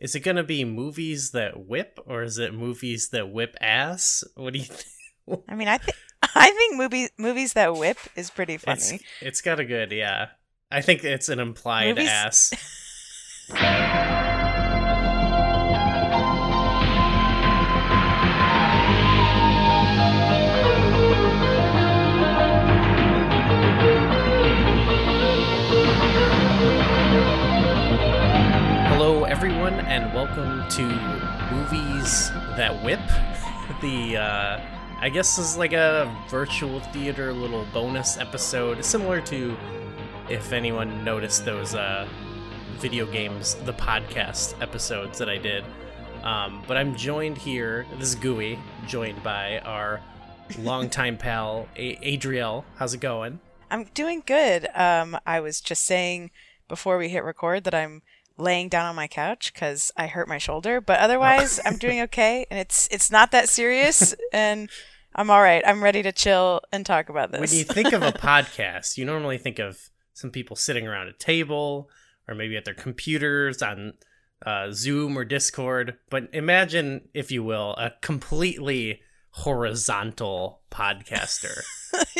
is it going to be movies that whip or is it movies that whip ass? What do you think? I mean, I think I think movies movies that whip is pretty funny. It's, it's got a good, yeah. I think it's an implied Movies- ass. and welcome to Movies That Whip. The, uh, I guess this is like a virtual theater little bonus episode, similar to if anyone noticed those, uh, video games, the podcast episodes that I did. Um, but I'm joined here, this is Gooey, joined by our longtime pal, A- Adrielle. How's it going? I'm doing good. Um, I was just saying before we hit record that I'm laying down on my couch because I hurt my shoulder, but otherwise I'm doing okay, and it's it's not that serious, and I'm all right. I'm ready to chill and talk about this. When you think of a podcast, you normally think of some people sitting around a table or maybe at their computers on uh, Zoom or Discord. But imagine, if you will, a completely horizontal podcaster.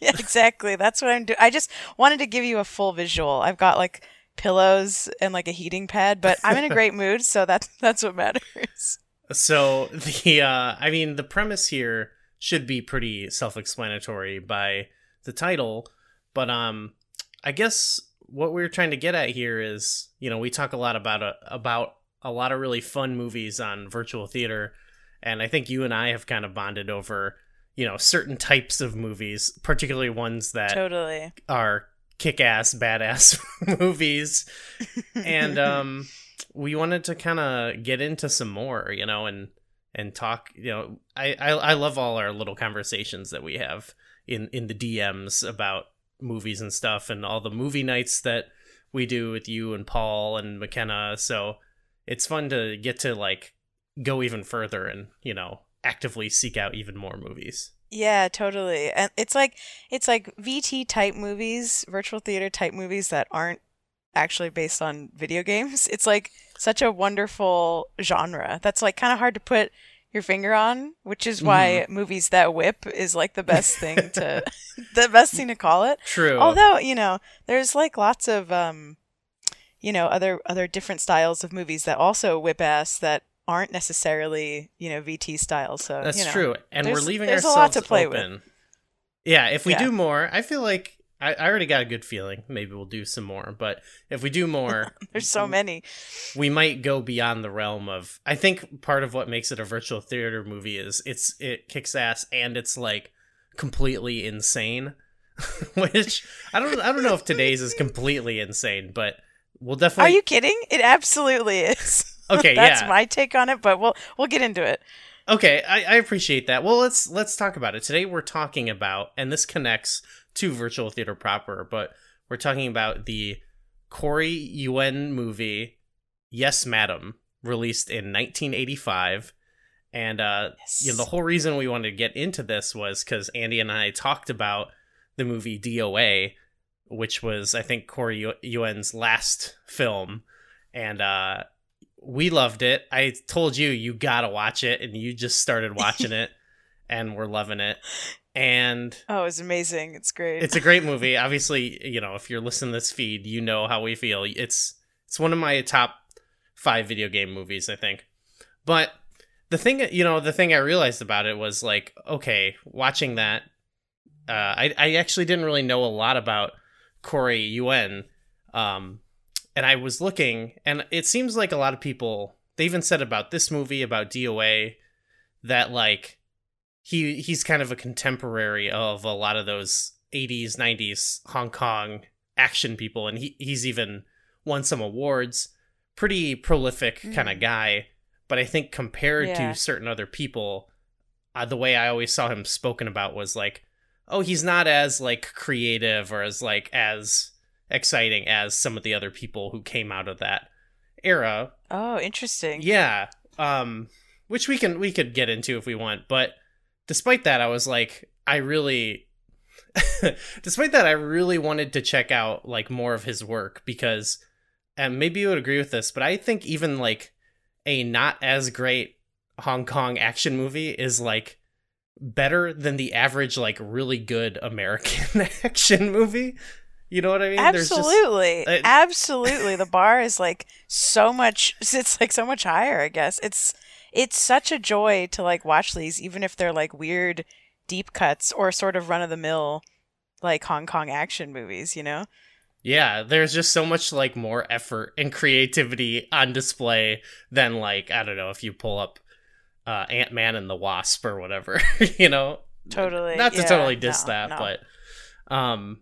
yeah, exactly. That's what I'm doing. I just wanted to give you a full visual. I've got like pillows and like a heating pad, but I'm in a great mood, so that's that's what matters. so the, uh, I mean, the premise here should be pretty self-explanatory by the title, but um, I guess what we're trying to get at here is, you know, we talk a lot about a, about a lot of really fun movies on virtual theater, and I think you and I have kind of bonded over, you know, certain types of movies, particularly ones that Totally. are kick-ass badass movies. And um we wanted to kind of get into some more you know and and talk you know I, I i love all our little conversations that we have in in the dms about movies and stuff and all the movie nights that we do with you and paul and mckenna. So it's fun to get to like go even further and you know actively seek out even more movies Yeah, totally. And it's like it's like VT type movies, virtual theater type movies that aren't actually based on video games. It's like such a wonderful genre. That's like kind of hard to put your finger on, which is why movies that whip is like the best thing to the best thing to call it. true Although, you know, there's like lots of um you know, other other different styles of movies that also whip ass that aren't necessarily, you know, VT style. So That's you know, true, and we're leaving there's a ourselves lot to play with. open. Yeah, if we Yeah. do more, I feel like I, I already got a good feeling. Maybe we'll do some more, but if we do more, There's so many. we might go beyond the realm of. I think part of what makes it a virtual theater movie is it's it kicks ass and it's like completely insane. Which I don't I don't know if today's is completely insane, but we'll definitely. Are you kidding? It absolutely is. Okay, That's yeah. my take on it, but we'll we'll get into it. Okay, I, I appreciate that. Well, let's let's talk about it today. We're talking about, and this connects to virtual theater proper, but we're talking about the Corey Yuen movie, Yes, Madam, released in 1985. And uh, Yes. you know, the whole reason we wanted to get into this was because Andy and I talked about the movie DOA, which was I think Corey Yu- Yuen's last film, and uh, we loved it. I told you you gotta watch it, and you just started watching it, and we're loving it. And Oh, it's amazing. It's great. it's a great movie. Obviously, you know if you're listening to this feed, you know how we feel. It's it's one of my top five video game movies, I think. But the thing, you know, the thing I realized about it was like, okay, watching that, uh, I I actually didn't really know a lot about Corey Yuen, um, and I was looking, and it seems like a lot of people they even said about this movie about DOA that like he he's kind of a contemporary of a lot of those 80s 90s Hong Kong action people and he he's even won some awards pretty prolific kind of guy but I think compared Yeah. to certain other people uh, the way I always saw him spoken about was like oh he's not as like creative or as like as exciting as some of the other people who came out of that era oh, interesting. yeah, um, which we can we could get into if we want, but despite that, I was like, I really, despite that, I really wanted to check out like more of his work because and maybe you would agree with this, but I think even like a not as great Hong Kong action movie is like better than the average like really good American action movie. You know what I mean? Absolutely. Just, uh, Absolutely. The bar is like so much it's like so much higher, I guess. It's it's such a joy to like watch these even if they're like weird deep cuts or sort of run of the mill like Hong Kong action movies, you know? Yeah, there's just so much like more effort and creativity on display than like I don't know if you pull up uh, Ant Man and the Wasp or whatever, you know. Totally. Not to yeah, totally diss no, that, no. but um,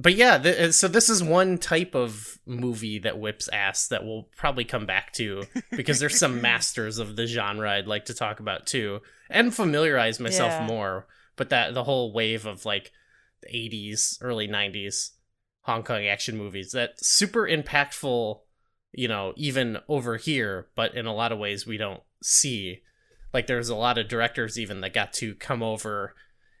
but yeah. Th- uh, so this is one type of movie that whips ass that we'll probably come back to because there's some masters of the genre I'd like to talk about too and familiarize myself Yeah. more. But that the whole wave of like the 80s, early 90s Hong Kong action movies that super impactful, you know, even over here, but in a lot of ways we don't see. Like there's a lot of directors even that got to come over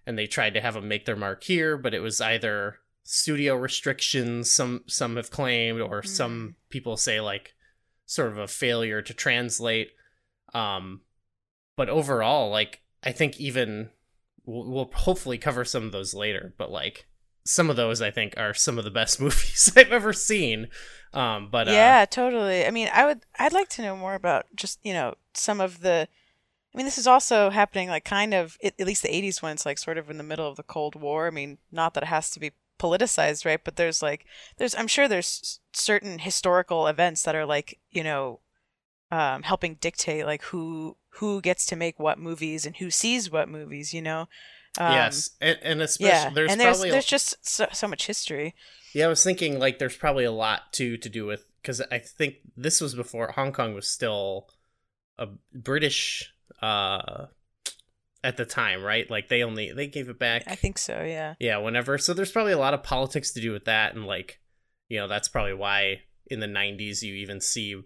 and they tried to have them make their mark here, but it was either studio restrictions some some have claimed or some people say like sort of a failure to translate um but overall like i think even we'll, we'll hopefully cover some of those later but like some of those i think are some of the best movies i've ever seen um but uh, yeah, totally. I mean, I would I'd like to know more about just, you know, some of the I mean, this is also happening like kind of at least the 80s when it's like sort of in the middle of the Cold War. I mean, not that it has to be politicized, right? But there's like there's I'm sure there's certain historical events that are like, you know, um, helping dictate like who who gets to make what movies and who sees what movies, you know. Um, yes and, and especially Yeah, there's and there's probably there's just so, so much history. Yeah, I was thinking like there's probably a lot too to do with because I think this was before Hong Kong was still a British uh at the time, right? Like they only they gave it back. I think so, yeah. yeah, whenever. So there's probably a lot of politics to do with that, and like you know that's probably why in the '90s you even see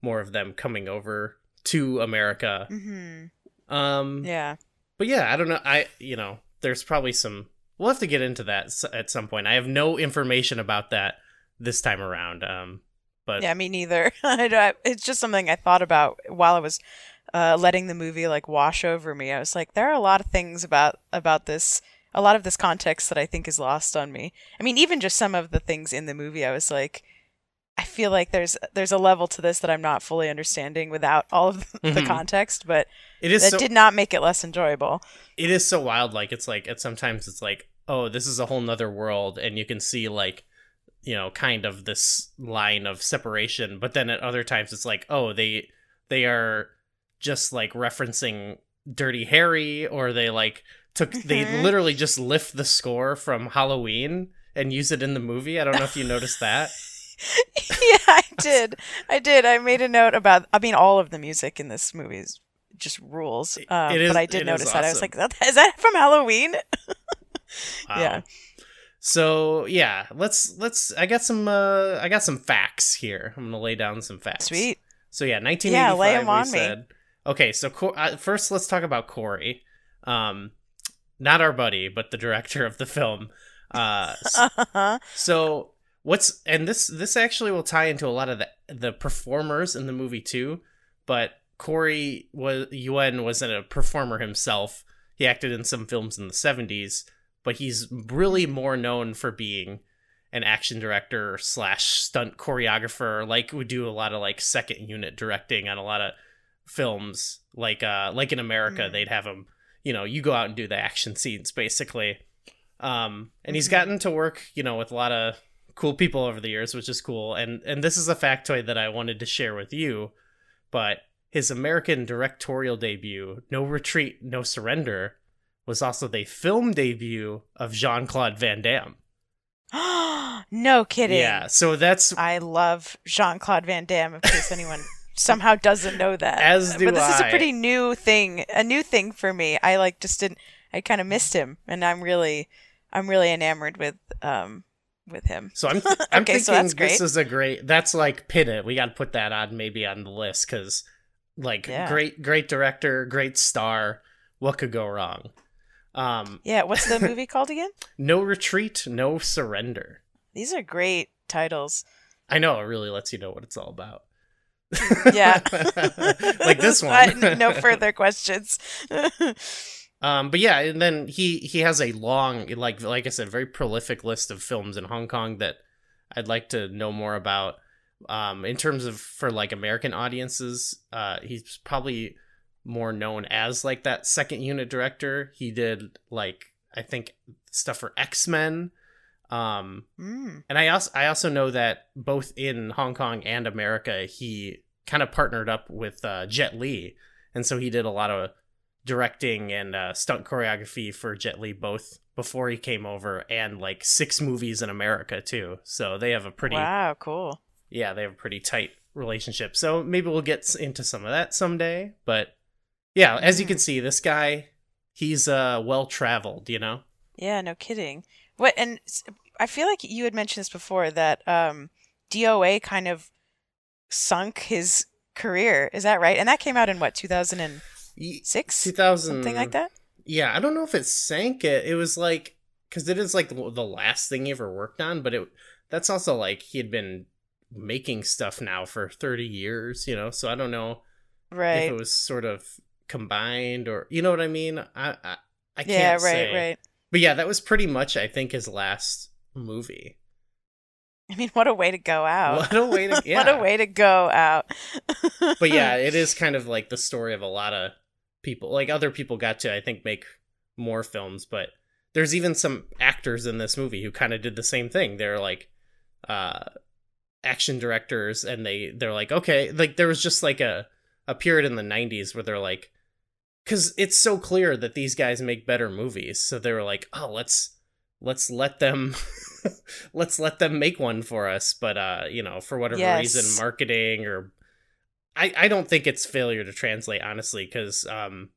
more of them coming over to America. Mhm. Um, Yeah. but yeah, I don't know. I you know, there's probably some. We'll have to get into that at some point. I have no information about that this time around. Um, but Yeah, me neither. I don't- it's just something I thought about while I was uh, letting the movie like wash over me. I was like, there are a lot of things about about this, a lot of this context that I think is lost on me. I mean, even just some of the things in the movie, I was like, I feel like there's there's a level to this that I'm not fully understanding without all of the Mhm. context, but it is that so did not make it less enjoyable. it is so wild. Like it's like at sometimes it's like oh this is a whole nother world, and you can see like you know kind of this line of separation. But then at other times it's like oh they they are just like referencing Dirty Harry, or they like took they literally just lift the score from Halloween and use it in the movie. I don't know if you noticed that. yeah, I did. I did. I made a note about. I mean, all of the music in this movie is just rules. Um, is- but I did notice that. I was like, "That- "Is that from Halloween?" Wow. Yeah. So yeah, let's let's. I got some. uh I got some facts here. I'm gonna lay down some facts. Sweet. So yeah, 1985. Yeah, lay 'em we on me. said. Okay, so uh, first let's talk about Corey. Um, not our buddy, but the director of the film. Uh, Uh-huh. so what's and this this actually will tie into a lot of the the performers in the movie too. But Corey was Yuen wasn't a performer himself. He acted in some films in the 70s, but he's really more known for being an action director slash stunt choreographer. Like would do a lot of like second unit directing on a lot of films. Like uh like in America, Mm. they'd have him. You know, you go out and do the action scenes basically. Um, and he's Mhm. gotten to work, you know, with a lot of cool people over the years, which is cool. And and this is a factoid that I wanted to share with you. But his American directorial debut, No Retreat, No Surrender, was also the film debut of Jean Claude Van Damme. no kidding. Yeah, so that's I love Jean Claude Van Damme. In case anyone somehow doesn't know that, As do but this is a pretty new thing, a new thing for me. I like just didn't. I kind of missed him, and I'm really, I'm really enamored with um with him. so I'm th- I'm Okay, thinking so this is a great. That's like pin it. We got to put that on maybe on the list because like Yeah. great great director, great star. What could go wrong? Um, Yeah, what's the movie called again? no retreat, no surrender. These are great titles. I know it really lets you know what it's all about. Yeah. like this I- one. no further questions. Um, but yeah, and then he he has a long, like like I said, very prolific list of films in Hong Kong that I'd like to know more about. Um, in terms of for like American audiences, uh, he's probably more known as like that second unit director. He did like I think stuff for X Men. Um, Mm. and I also I also know that both in Hong Kong and America, he kind of partnered up with uh, Jet Li, and so he did a lot of directing and uh, stunt choreography for Jet Li both before he came over, and like six movies in America too. So they have a pretty Wow, cool. yeah they have a pretty tight relationship. So maybe we'll get into some of that someday. But yeah, as you Mhm. can see, this guy he's uh well traveled, you know. Yeah, no kidding. What and I feel like you had mentioned this before that um DOA kind of sunk his career. Is that right? And that came out in what, 2006? 2000 Something like that? Yeah, I don't know if it sank it. It was like because it is like the last thing he ever worked on, but it that's also like he had been making stuff now for 30 years, you know. So I don't know right. if it was sort of combined or you know what I mean. I I, I can't Yeah, right, say. right. But yeah, that was pretty much I think his last movie. I mean, what a way to go out. What a way to yeah. what a way to go out. but yeah, it is kind of like the story of a lot of people. Like other people got to, I think, make more films, but there's even some actors in this movie who kind of did the same thing. They're like uh action directors and they they're like, okay, like there was just like a a period in the 90s where they're like cuz it's so clear that these guys make better movies. So they were like, "Oh, let's let's let them let's let them make one for us." But uh, you know, for whatever Yes. reason, marketing or I, I don't think it's failure to translate honestly because um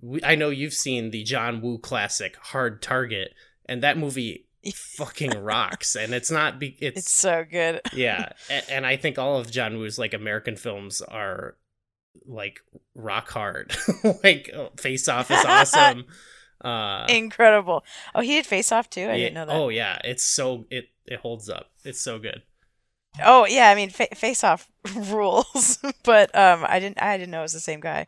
we, I know you've seen the John Woo classic Hard Target and that movie fucking rocks and it's not be it's, It's so good. yeah and, and I think all of John Woo's like American films are like rock hard like oh, Face Off is awesome uh Incredible. Oh, he did Face Off too. I yeah, didn't know that. oh yeah it's so it it holds up it's so good Oh yeah, I mean fa- Face Off rules, but um, I didn't I didn't know it was the same guy.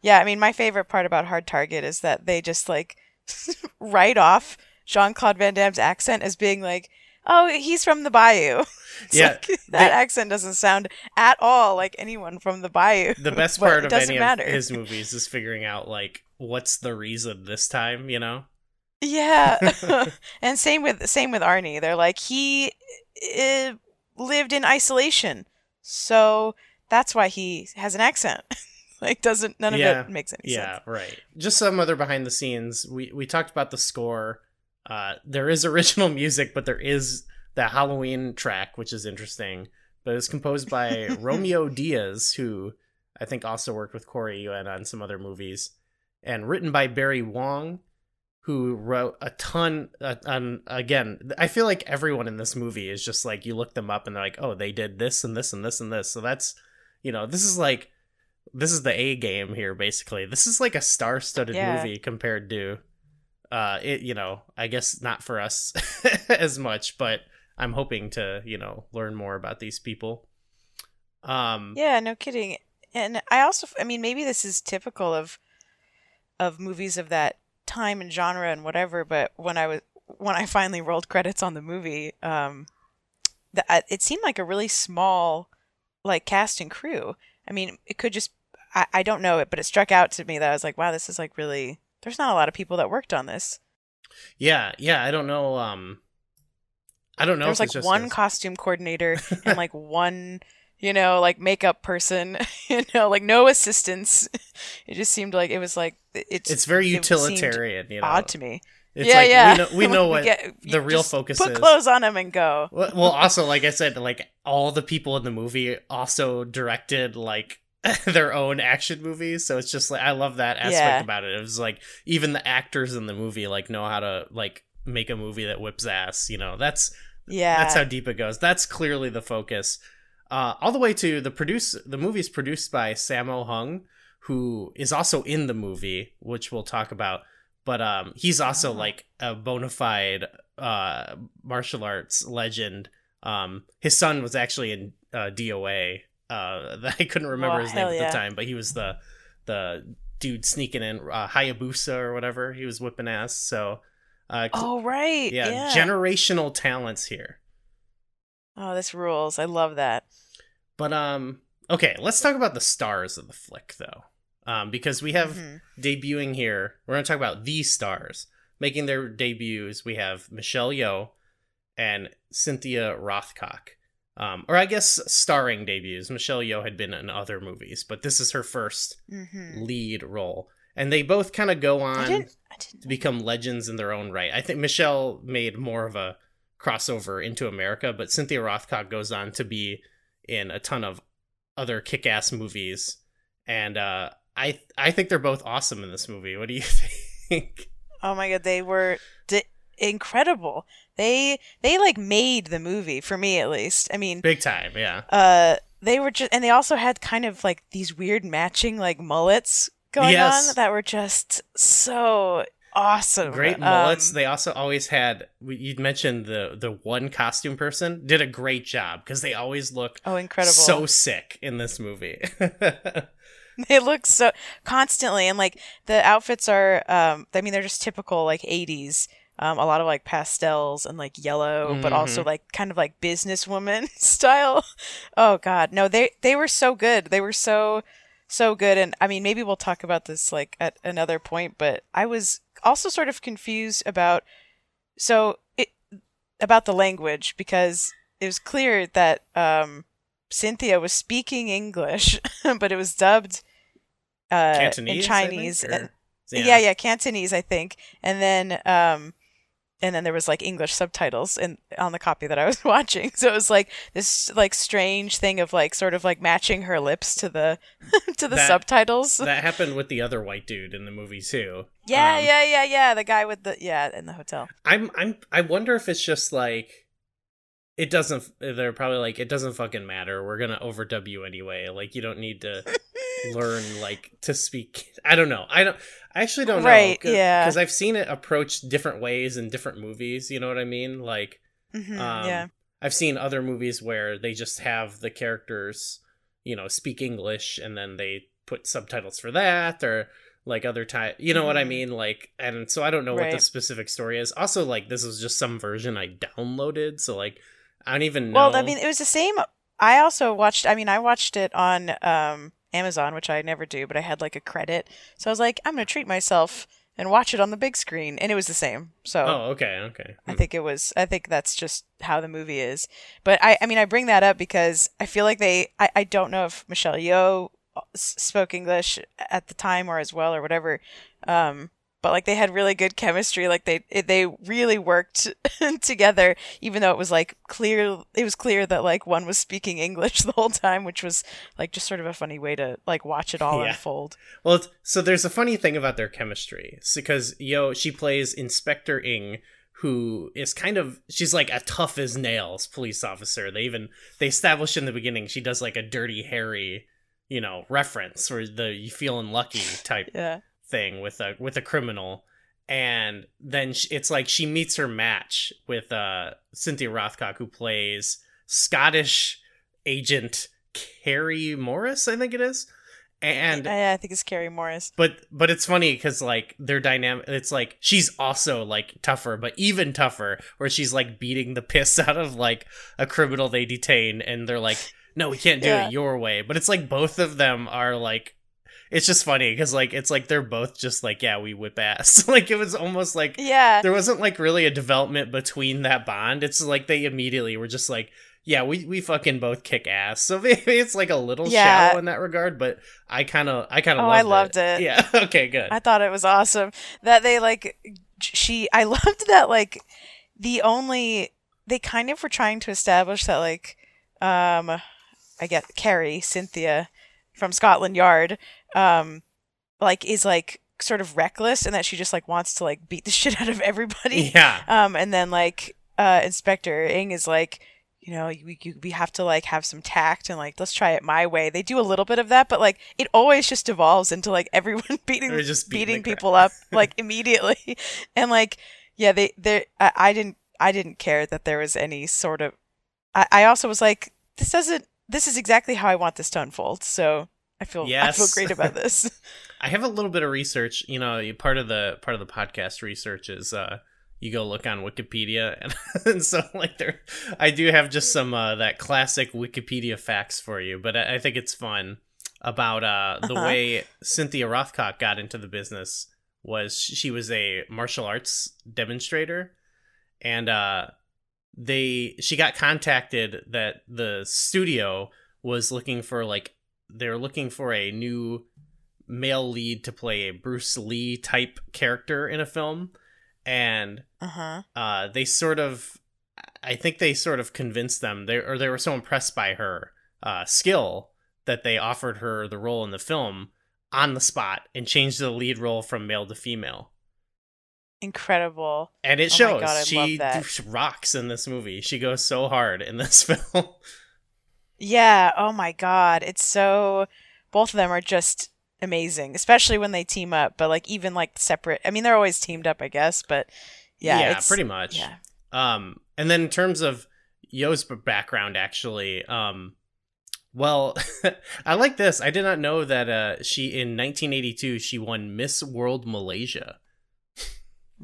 Yeah, I mean my favorite part about Hard Target is that they just like write off Jean Claude Van Damme's accent as being like, oh, he's from the Bayou. Yeah, like, that they- accent doesn't sound at all like anyone from the Bayou. the best part of any matter. of his movies is figuring out like what's the reason this time you know? Yeah, and same with same with Arnie. They're like he uh, lived in isolation, so that's why he has an accent. like, doesn't none of Yeah, it makes any yeah sense. Yeah, right. Just some other behind the scenes. We we talked about the score. Uh there is original music but there is the halloween track which is interesting. But it was composed by romeo diaz who i think also worked with corey yuen on some other movies and written by barry wong who wrote a ton uh, on again i feel like everyone in this movie is just like you look them up and they're like oh they did this and this and this and this so that's you know this is like this is the A game here basically. This is like a star-studded Yeah. movie compared to uh it you know, I guess not for us as much, but I'm hoping to, you know, learn more about these people. Um Yeah, no kidding. And I also, I mean, maybe this is typical of of movies of that time and genre and whatever. But when I was when I finally rolled credits on the movie, um, the, I- it seemed like a really small like cast and crew. I mean, it could just I, I don't know it, but it struck out to me that I was like, wow, this is like really. There's not a lot of people that worked on this. yeah, yeah, I don't know um I don't know There's was if it's like one us. costume coordinator and like one you know like makeup person you know like no assistance. it just seemed like it was like it's it's very it utilitarian, you know. odd to me It's yeah like yeah we know, we know We what get- the real focus put is. Put clothes on him and go Well, well, also, like I said, like all the people in the movie also directed like their own action movies. So it's just like I love that aspect Yeah. about it. It was like even the actors in the movie like know how to like make a movie that whips ass. You know, that's yeah that's how deep it goes. That's clearly the focus. Uh, all the way to the produce. The movie's produced by Sammo Hung, who is also in the movie, which we'll talk about. But um, he's also Oh. like a bona fide uh, martial arts legend. Um, his son was actually in uh, DOA. Uh, I couldn't remember his name at yeah. the time, but he was the the dude sneaking in uh, Hayabusa or whatever. He was whipping ass. So, uh, Oh right. yeah, Yeah. generational talents here. Oh, this rules. I love that. But um, okay, let's talk about the stars of the flick though, um, because we have Mhm. debuting here. We're gonna talk about these stars making their debuts. We have Michelle Yeoh and Cynthia Rothrock. Um, or I guess starring debuts. Michelle Yeoh had been in other movies, but this is her first Mhm. lead role, and they both kind of go I on didn't. I didn't. to become legends in their own right. I think Michelle made more of a crossover into America, but Cynthia Rothrock goes on to be in a ton of other kick-ass movies, and uh, I I think they're both awesome in this movie. What do you think? Oh my god, they were di- incredible. They they like made the movie for me at least. I mean, Big time, yeah. uh, they were just, and they also had kind of like these weird matching like mullets going Yes. on that were just so awesome. Great mullets. Um, they also always had. You'd mentioned the the one costume person did a great job because they always look oh, incredible! so sick in this movie. they look so constantly and like the outfits are um i mean they're just typical like 80s um, a lot of like pastels and like yellow but also like kind of like businesswoman style oh god no they they were so good they were so so good and i mean maybe we'll talk about this like at another point but i was also sort of confused about so it about the language because it was clear that um Cynthia was speaking English, but it was dubbed uh, Cantonese, in I think, Chinese. or- and- yeah. yeah, Cantonese, I think. And then, um, and then there was like English subtitles in on the copy that I was watching. So it was like this like strange thing of like sort of like matching her lips to the to the That- subtitles. that happened with the other white dude in the movie too. yeah, Um, yeah, yeah, yeah. The guy with the yeah in the hotel. I'm I'm I wonder if it's just like it doesn't they're probably like it doesn't fucking matter. We're to overdub you anyway. Like you don't need to learn like to speak. I don't know. I don't I actually don't know Right, yeah. cuz I've seen it approached different ways in different movies, you know what I mean? Like Mhm, um, yeah. I've seen other movies where they just have the characters, you know, speak English and then they put subtitles for that or like other time you know what I Mhm. mean? Like and so I don't know what the specific story is. Also like this was just some version I downloaded, so like I don't even know. Well, I mean, it was the same. I also watched. I mean, I watched it on um, Amazon, which I never do, but I had like a credit, so I was like, I'm gonna treat myself and watch it on the big screen, and it was the same. So Oh, okay, okay. I think it was. I think that's just how the movie is. But I, I mean, I bring that up because I feel like they. I, I don't know if Michelle Yeoh spoke English at the time or as well or whatever. Um, but like they had really good chemistry. Like they they really worked together, even though it was like clear. It was clear that like one was speaking English the whole time, which was like just sort of a funny way to like watch it all Yeah. unfold. Well, it's- so there's a funny thing about their chemistry. Because Yeoh, she plays Inspector Ng, who is kind of she's like a tough as nails police officer. They even they establish in the beginning she does like a dirty Harry, you know, reference or the you feeling lucky type Yeah. Thing with a with a criminal. And then it's like she meets her match with uh Cynthia Rothrock, who plays Scottish agent Carrie Morris, I think it is. And I, I think it's Carrie Morris. but but it's funny because like their dynamic it's like she's also like tougher but even tougher where she's like beating the piss out of like a criminal they detain and they're like no we can't do Yeah. it your way but it's like both of them are like it's just funny because like it's like they're both just like yeah we whip ass like it was almost like Yeah. there wasn't like really a development between that bond it's like they immediately were just like yeah we, we fucking both kick ass so maybe it's like a little Yeah. shallow in that regard but i kind of i kind of Oh, I loved it. yeah okay good I thought it was awesome that they like she I loved that like the only they kind of were trying to establish that like um I get Carrie Cynthia from Scotland Yard um like is like sort of reckless and that she just like wants to like beat the shit out of everybody. Yeah. Um and then like uh Inspector Ng is like you know we, you, we have to like have some tact and like let's try it my way. They do a little bit of that but like it always just devolves into like everyone beating They're just beating beating people up like immediately. And like yeah they they I, I didn't i didn't care that there was any sort of I, I also was like, this doesn't. This is exactly how I want this to unfold. So I feel I feel great about this. I have a little bit of research. You know, part of the part of the podcast research is uh, you go look on Wikipedia, and, and so like there, I do have just some uh, that classic Wikipedia facts for you. But I, I think it's fun about uh, the Uh-huh. way Cynthia Rothrock got into the business was she was a martial arts demonstrator, and uh, they she got contacted that the studio was looking for like they're looking for a new male lead to play a Bruce Lee type character in a film and Uh huh. uh they sort of I think they sort of convinced them they or they were so impressed by her uh skill that they offered her the role in the film on the spot and changed the lead role from male to female. Incredible. And it Oh shows God, she rocks in this movie. She goes so hard in this film. Yeah. Oh my God. It's so. Both of them are just amazing, especially when they team up. But like even like separate. I mean, they're always teamed up, I guess. But yeah, yeah pretty much. Yeah. Um, and then in terms of Yeoh's background, actually, um, well, I like this. I did not know that uh, she in 1982 she won Miss World Malaysia.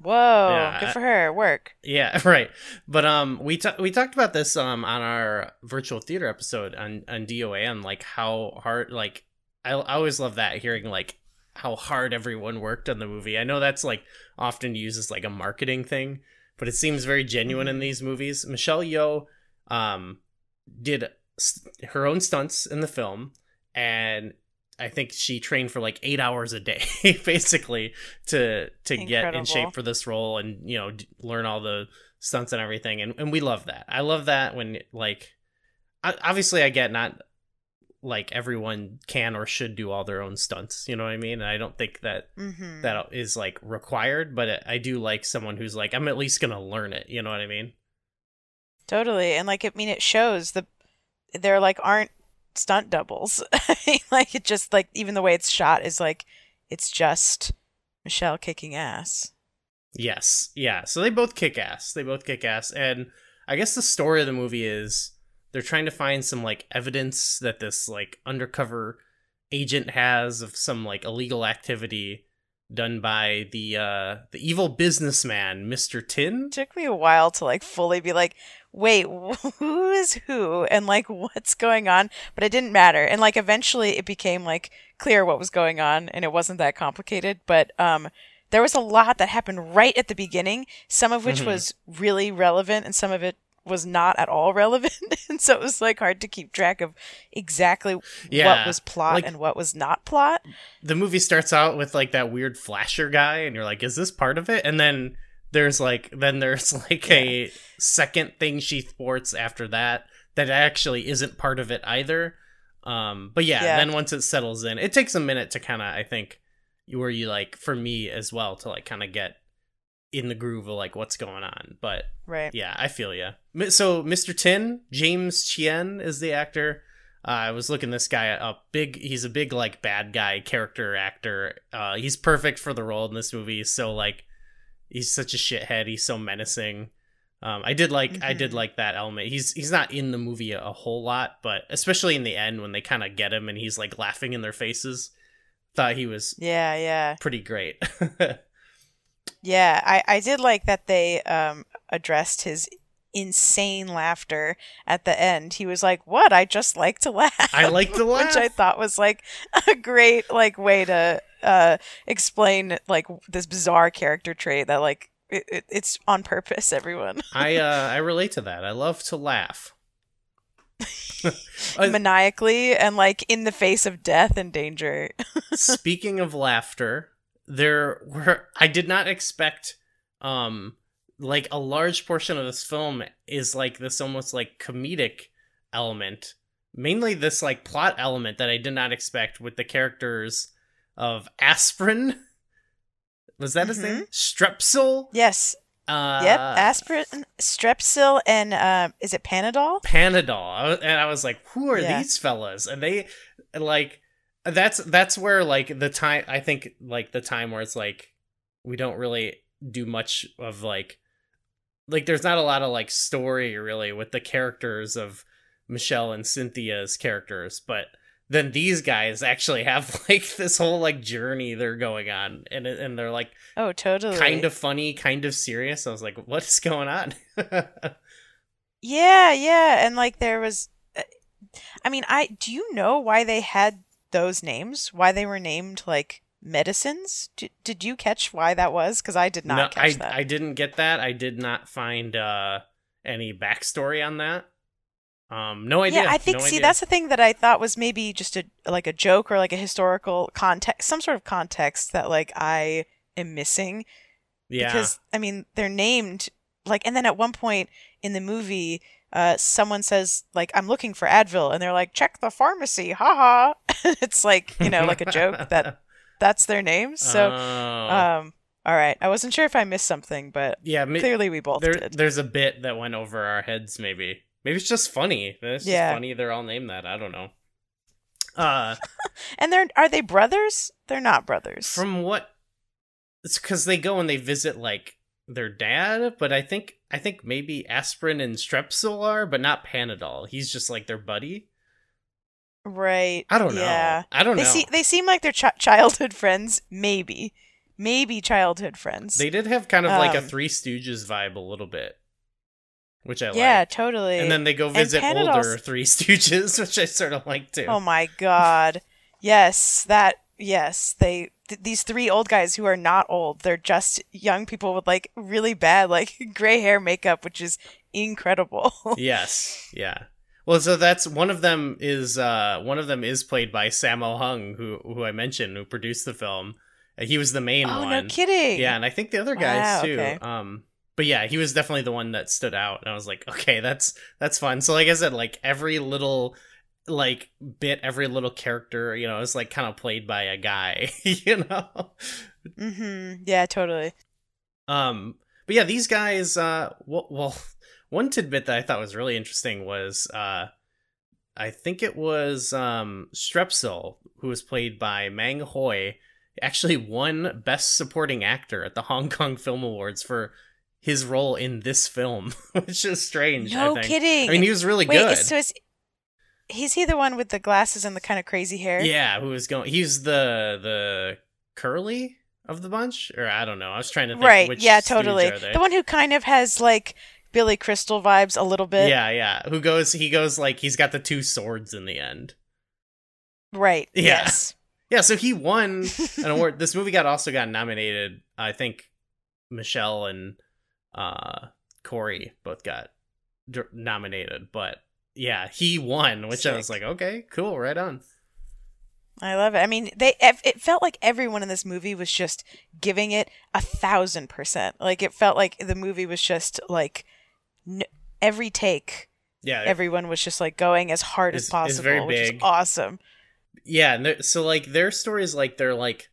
Whoa. Yeah, good for her. Work. Yeah, right. But um, we ta- we talked about this um on our virtual theater episode on on DOAN, like how hard like I I always love that hearing like how hard everyone worked on the movie. I know that's like often used as like a marketing thing, but it seems very genuine in these movies. Michelle Yeoh um did s- her own stunts in the film and I think she trained for like 8 hours a day basically to to get in shape for this role and you know d- learn all the stunts and everything and and we love that. I love that when like I, obviously I get not like everyone can or should do all their own stunts, you know what I mean? And I don't think that Mm-hmm. that is like required, but I do like someone who's like I'm at least to learn it, you know what I mean? Totally. And like I mean it shows the there like aren't stunt doubles. like it just like even the way it's shot is like it's just Michelle kicking ass. Yes. Yeah. So they both kick ass. They both kick ass. And I guess the story of the movie is they're trying to find some like evidence that this like undercover agent has of some like illegal activity done by the uh the evil businessman, Mr. Tin. It took me a while to like fully be like, wait, who is who and like what's going on? But it didn't matter. And like eventually it became like clear what was going on and it wasn't that complicated. But um there was a lot that happened right at the beginning, some of which Mhm. was really relevant and some of it was not at all relevant. and so it was like hard to keep track of exactly Yeah, what was plot like- and what was not plot. the movie starts out with like that weird flasher guy and you're like is this part of it and then there's like then there's like a second thing she thwarts after that that actually isn't part of it either um but yeah, Yeah. then once it settles in it takes a minute to kind of i think where you like for me as well to like kind of get in the groove of like what's going on but Right. yeah, I feel. Mi- So Mr. Tin, James Tien is the actor. Uh, I was looking this guy up. Big, he's a big like bad guy character actor. Uh, he's perfect for the role in this movie. He's so like, he's such a shithead. He's so menacing. Um, I did like, I did Mhm. like that element. He's he's not in the movie a, a whole lot, but especially in the end when they kind of get him and he's like laughing in their faces. Thought he was Yeah, yeah. pretty great. Yeah, I, I did like that they um addressed his insane laughter at the end. He was like, "What? I just like to laugh." I like to which I thought was like a great like way to uh explain like this bizarre character trait that like it, it, it's on purpose. Everyone I uh, I relate to that. I love to laugh. Maniacally and like in the face of death and danger. speaking of laughter there were i did not expect um like a large portion of this film is like this almost like comedic element mainly this like plot element that i did not expect with the characters of aspirin was that his Mhm. name strepsil yes. uh Yep. Aspirin, Strepsil, and uh, is it Panadol? Panadol. And I was like, who are Yeah. these fellas? And they like that's that's where like the time I think like the time where it's like we don't really do much of like like there's not a lot of like story really with the characters of Michelle and Cynthia's characters, but then these guys actually have like this whole like journey they're going on and and they're like oh totally. kind of funny kind of serious. I was like what is going on? Yeah yeah and like there was uh, i mean i do you know why they had those names why they were named like medicines did, did you catch why that was because i did not no, catch I, that I didn't get that i did not find uh any backstory on that um, no idea. Yeah, I think. no see, idea. that's the thing that I thought was maybe just a like a joke or like a historical context, some sort of context that like I am missing. yeah. Because I mean, they're named like, and then at one point in the movie, uh, someone says like, "I'm looking for Advil," and they're like, "Check the pharmacy, haha." it's like you know, like a joke that that's their names. So, Oh. um, all right, I wasn't sure if I missed something, but yeah, ma- clearly we both there, did. there's a bit that went over our heads. Maybe, maybe it's just funny. It's just Yeah. funny. They're all named that. I don't know. Uh, And they're are they brothers? They're not brothers. from what? It's because they go and they visit like their dad, but I think I think maybe aspirin and strepsil are, but not Panadol. He's just like their buddy. right. I don't know. Yeah. I don't They know. see they seem like they're ch- childhood friends, maybe, maybe childhood friends. They did have kind of like a Um, Three Stooges vibe a little bit, which I yeah, like. Yeah, totally. And then they go visit Panadol's- older Three Stooges, which I sort of like too. oh my god, yes, that yes, they th- these three old guys who are not old, they're just young people with like really bad like gray hair makeup, which is incredible. yes, yeah. Well, so that's one of them is uh one of them is played by Sammo Hung, who who I mentioned, who produced the film. Uh, He was the main oh one. no kidding. Yeah, and I think the other guys Wow, too. okay. Um, but yeah, he was definitely the one that stood out, and I was like, okay, that's that's fun. So like I said, like every little like bit, every little character, you know, is like kind of played by a guy, you know. Mm-hmm. Yeah, totally. Um, but yeah, these guys. Uh, well, well, one tidbit that I thought was really interesting was uh, I think it was um Strepsil, who was played by Mang Hoi, actually won Best Supporting Actor at the Hong Kong Film Awards for his role in this film, which is strange. No I think. kidding. I mean, he was really Wait, good. so is he's he the one with the glasses and the kind of crazy hair? Yeah, who was going? He's the the curly of the bunch, or I don't know. I was trying to think. right. Which Yeah, totally. The one who kind of has like Billy Crystal vibes a little bit. Yeah, yeah. Who goes? He goes like he's got the two swords in the end. Right. Yeah. Yes. Yeah, so he won an award. this movie got also got nominated. I think Michelle and uh Corey both got d- nominated, but yeah, he won, which I was like, okay, cool, right on. I love it. I mean, they it felt like everyone in this movie was just giving it a thousand percent. Like it felt like the movie was just like n- every take, Yeah, everyone was just like going as hard as it's possible, very which big. is awesome. yeah. And so like their stories, like they're like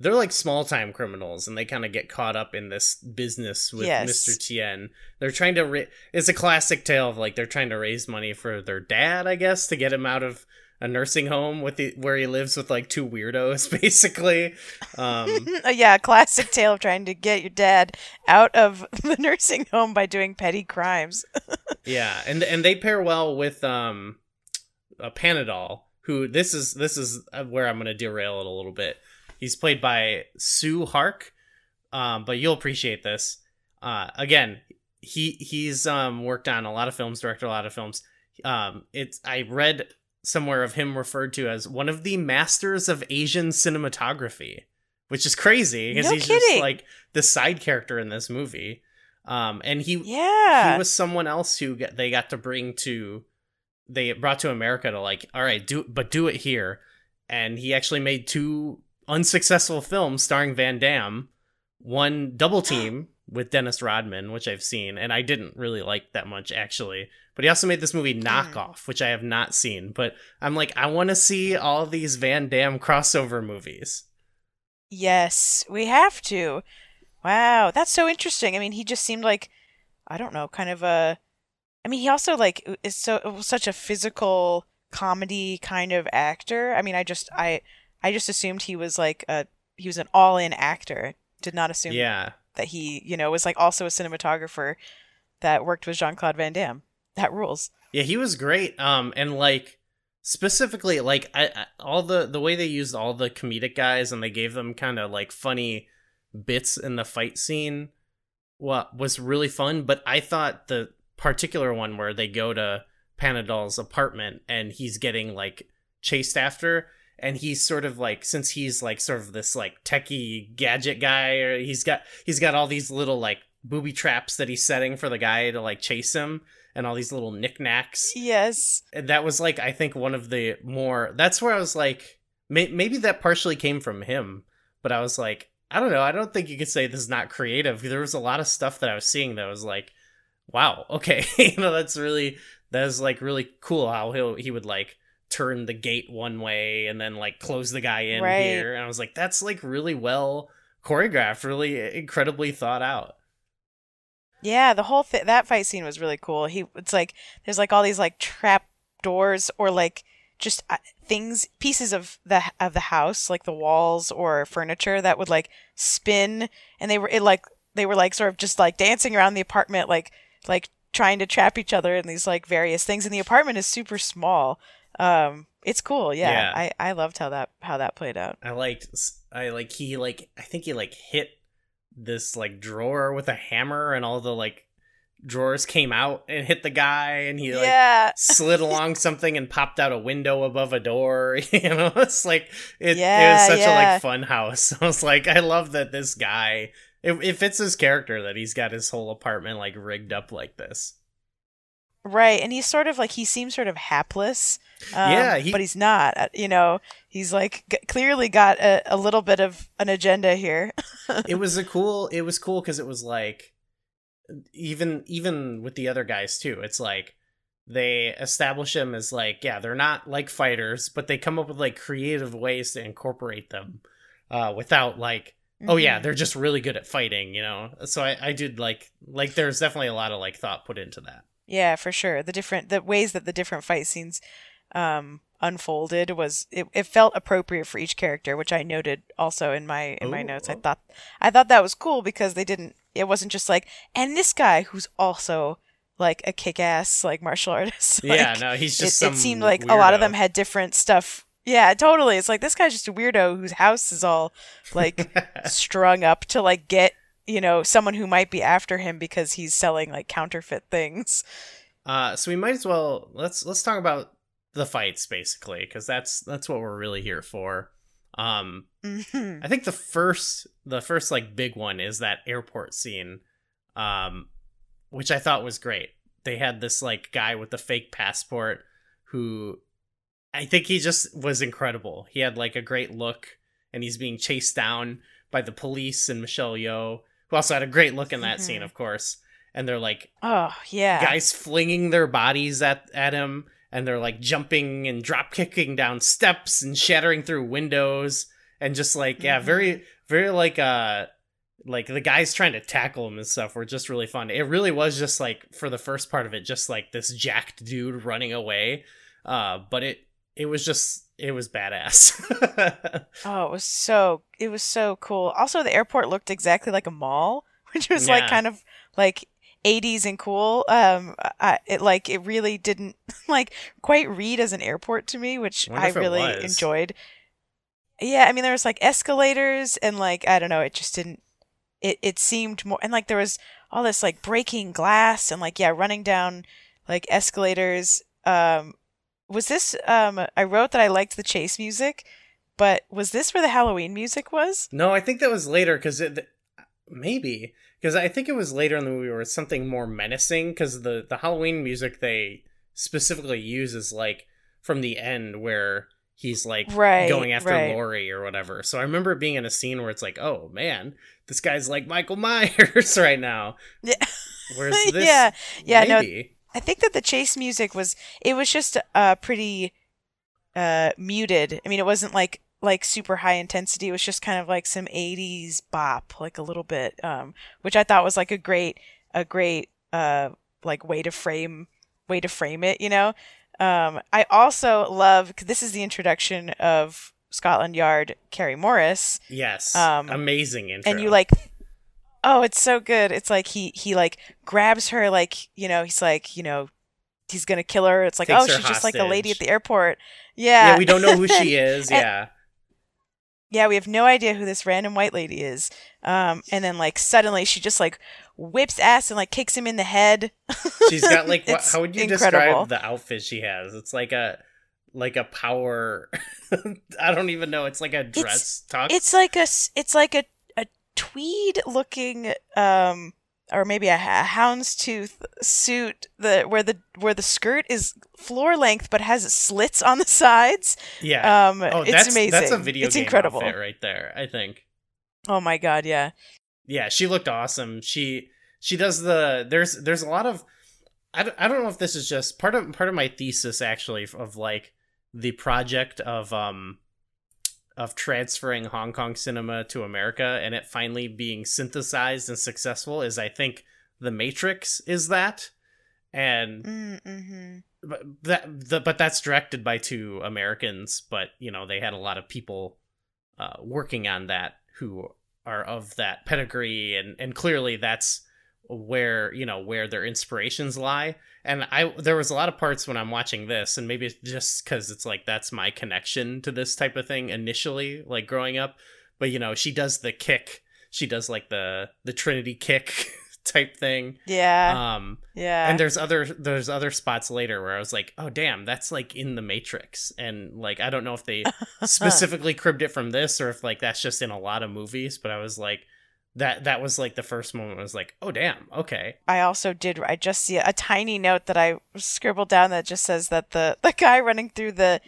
they're like small time criminals, and they kind of get caught up in this business with Yes. Mr. Tien. They're trying to. Ra- it's a classic tale of like they're trying to raise money for their dad, I guess, to get him out of a nursing home with the where he lives with like two weirdos, basically. Um, Uh, yeah, classic tale of trying to get your dad out of the nursing home by doing petty crimes. yeah, and and they pair well with um, a Panadol. Who this is this is uh, where I'm gonna derail it a little bit. He's played by Tsui Hark, um, but you'll appreciate this. Uh, again, he he's um worked on a lot of films, directed a lot of films. Um, it's I read somewhere of him referred to as one of the masters of Asian cinematography, which is crazy because No he's just like the side character in this movie. Um, and he Yeah. he was someone else who got, they got to bring to they brought to America to like all right do but do it here and he actually made two unsuccessful films starring Van Damme one double team with Dennis Rodman which I've seen and I didn't really like that much actually but he also made this movie Knockoff which I have not seen but I'm like I want to see all these Van Damme crossover movies Yes, we have to. Wow, that's so interesting. I mean, he just seemed like I don't know, kind of a I mean, he also like is so such a physical comedy kind of actor. I mean, I just I I just assumed he was like a he was an all-in actor. Did not assume yeah that he, you know, was like also a cinematographer. that worked with Jean Claude Van Damme. That rules. Yeah, he was great. Um, and like specifically, like I, I all the the way they used all the comedic guys and they gave them kind of like funny bits in the fight scene, what was really fun. But I thought the particular one where they go to Panadol's apartment and he's getting like chased after and he's sort of like since he's like sort of this like techie gadget guy or he's got he's got all these little like booby traps that he's setting for the guy to like chase him and all these little knickknacks. Yes. and that was like i think one of the more that's where i was like may, maybe that partially came from him but i was like i don't know. I don't think you could say this is not creative. There was a lot of stuff that i was seeing that was like wow okay. You know that's really that is like really cool how he he would like turn the gate one way and then like close the guy in Right. here and i was like that's like really well choreographed really incredibly thought out Yeah, the whole th- that fight scene was really cool. He it's like there's like all these like trap doors or like just uh, things pieces of the of the house like the walls or furniture that would like spin and they were it like they were like sort of just like dancing around the apartment like like trying to trap each other in these like various things and the apartment is super small. Um it's cool. Yeah. Yeah. I I loved how that how that played out. I liked I like he like I think he like hit this like drawer with a hammer and all the like drawers came out and hit the guy and he like yeah. slid along something and popped out a window above a door. You know, it's like it, it was such a like fun house. I was like, I love that this guy it, it fits his character that he's got his whole apartment like rigged up like this. Right, and he's sort of like he seems sort of hapless. Um, Yeah, he- but he's not. uh, You know, he's like g- clearly got a, a little bit of an agenda here. it was a cool it was cool because it was like even even with the other guys too it's like they establish them as like yeah they're not like fighters but they come up with like creative ways to incorporate them uh without like oh yeah Mhm. they're just really good at fighting you know so i i did like like there's definitely a lot of like thought put into that yeah, for sure. The different the ways that the different fight scenes um unfolded was it, it felt appropriate for each character, which I noted also in my in my Ooh, notes. I thought I thought that was cool because they didn't. It wasn't just like and this guy who's also like a kick-ass like martial artist. yeah no he's it, just some it seemed like a lot of them had different stuff. Yeah, totally. It's like this guy's just a weirdo whose house is all like strung up to like get you know someone who might be after him because he's selling like counterfeit things. Uh, so we might as well let's let's talk about the fights basically because that's that's what we're really here for. Um, Mhm. I think the first the first like big one is that airport scene, um, which I thought was great. They had this like guy with the fake passport who I think he just was incredible. He had like a great look and he's being chased down by the police and Michelle Yeoh, who also had a great look in that Mhm. scene, of course. And they're like Oh yeah, guys flinging their bodies at at him and they're like jumping and drop kicking down steps and shattering through windows and just like yeah very very like uh like the guys trying to tackle him and stuff were just really fun. It really was just like for the first part of it just like this jacked dude running away uh but it it was just it was badass. Oh, it was so it was so cool. Also, the airport looked exactly like a mall, which was like kind of like 80s and cool. Um, I, it like it really didn't like quite read as an airport to me, which Wonder I really was. enjoyed. Yeah, I mean there was like escalators and like I don't know, it just didn't. It it seemed more and like there was all this like breaking glass and like yeah running down like escalators. Um, was this um I wrote that I liked the chase music. But was this where the Halloween music was? No, I think that was later because it maybe because I think it was later in the movie where it's something more menacing because the the Halloween music they specifically use is like from the end where he's like Right, going after right. Laurie or whatever. So I remember being in a scene where it's like, oh man, this guy's like Michael Myers right now. Yeah. Whereas this, yeah, yeah, no. I think that the chase music was it was just uh pretty uh muted. I mean, it wasn't like like super high intensity. It was just kind of like some 80s bop, like a little bit um which I thought was like a great a great uh like way to frame way to frame it, you know. Um I also love 'cause this is the introduction of Scotland Yard Carrie Morris Yes, Um, amazing intro. and you like Oh, it's so good. It's like he he like grabs her like, you know, he's like, you know, he's going to kill her. It's like, Takes "Oh, she's just like a lady at the airport." Yeah. Yeah, we don't know who she is. Yeah. Yeah, we have no idea who this random white lady is. Um, and then like suddenly she just like whips ass and like kicks him in the head. She's got like what, how would you incredible. describe the outfit she has? It's like a like a power I don't even know. It's like a dress tux. It's like a it's like a a tweed looking um or maybe a, a houndstooth suit the where the where the skirt is floor length but has slits on the sides. yeah. Um oh, it's that's amazing. that's a video it's game incredible. outfit right there, I think. Oh my god, yeah. Yeah, she looked awesome. She she does the there's there's a lot of I don't, I don't know if this is just part of part of my thesis actually of like the project of um of transferring Hong Kong cinema to America and it finally being synthesized and successful is I think The Matrix is that and Mm-hmm. but that the, but that's directed by two Americans, but you know they had a lot of people uh, working on that who are of that pedigree, and and clearly that's where you know where their inspirations lie. And I there was a lot of parts when I'm watching this, and maybe it's just because it's like that's my connection to this type of thing initially, like growing up. But you know she does the kick, she does like the the Trinity kick type thing. Yeah. Um, yeah. and there's other there's other spots later where I was like, oh damn, that's like in the Matrix, and like I don't know if they specifically cribbed it from this or if like that's just in a lot of movies, but I was like, that that was like the first moment I was like, oh damn, okay, I also did. I just see a tiny note that I scribbled down that just says that the the guy running through the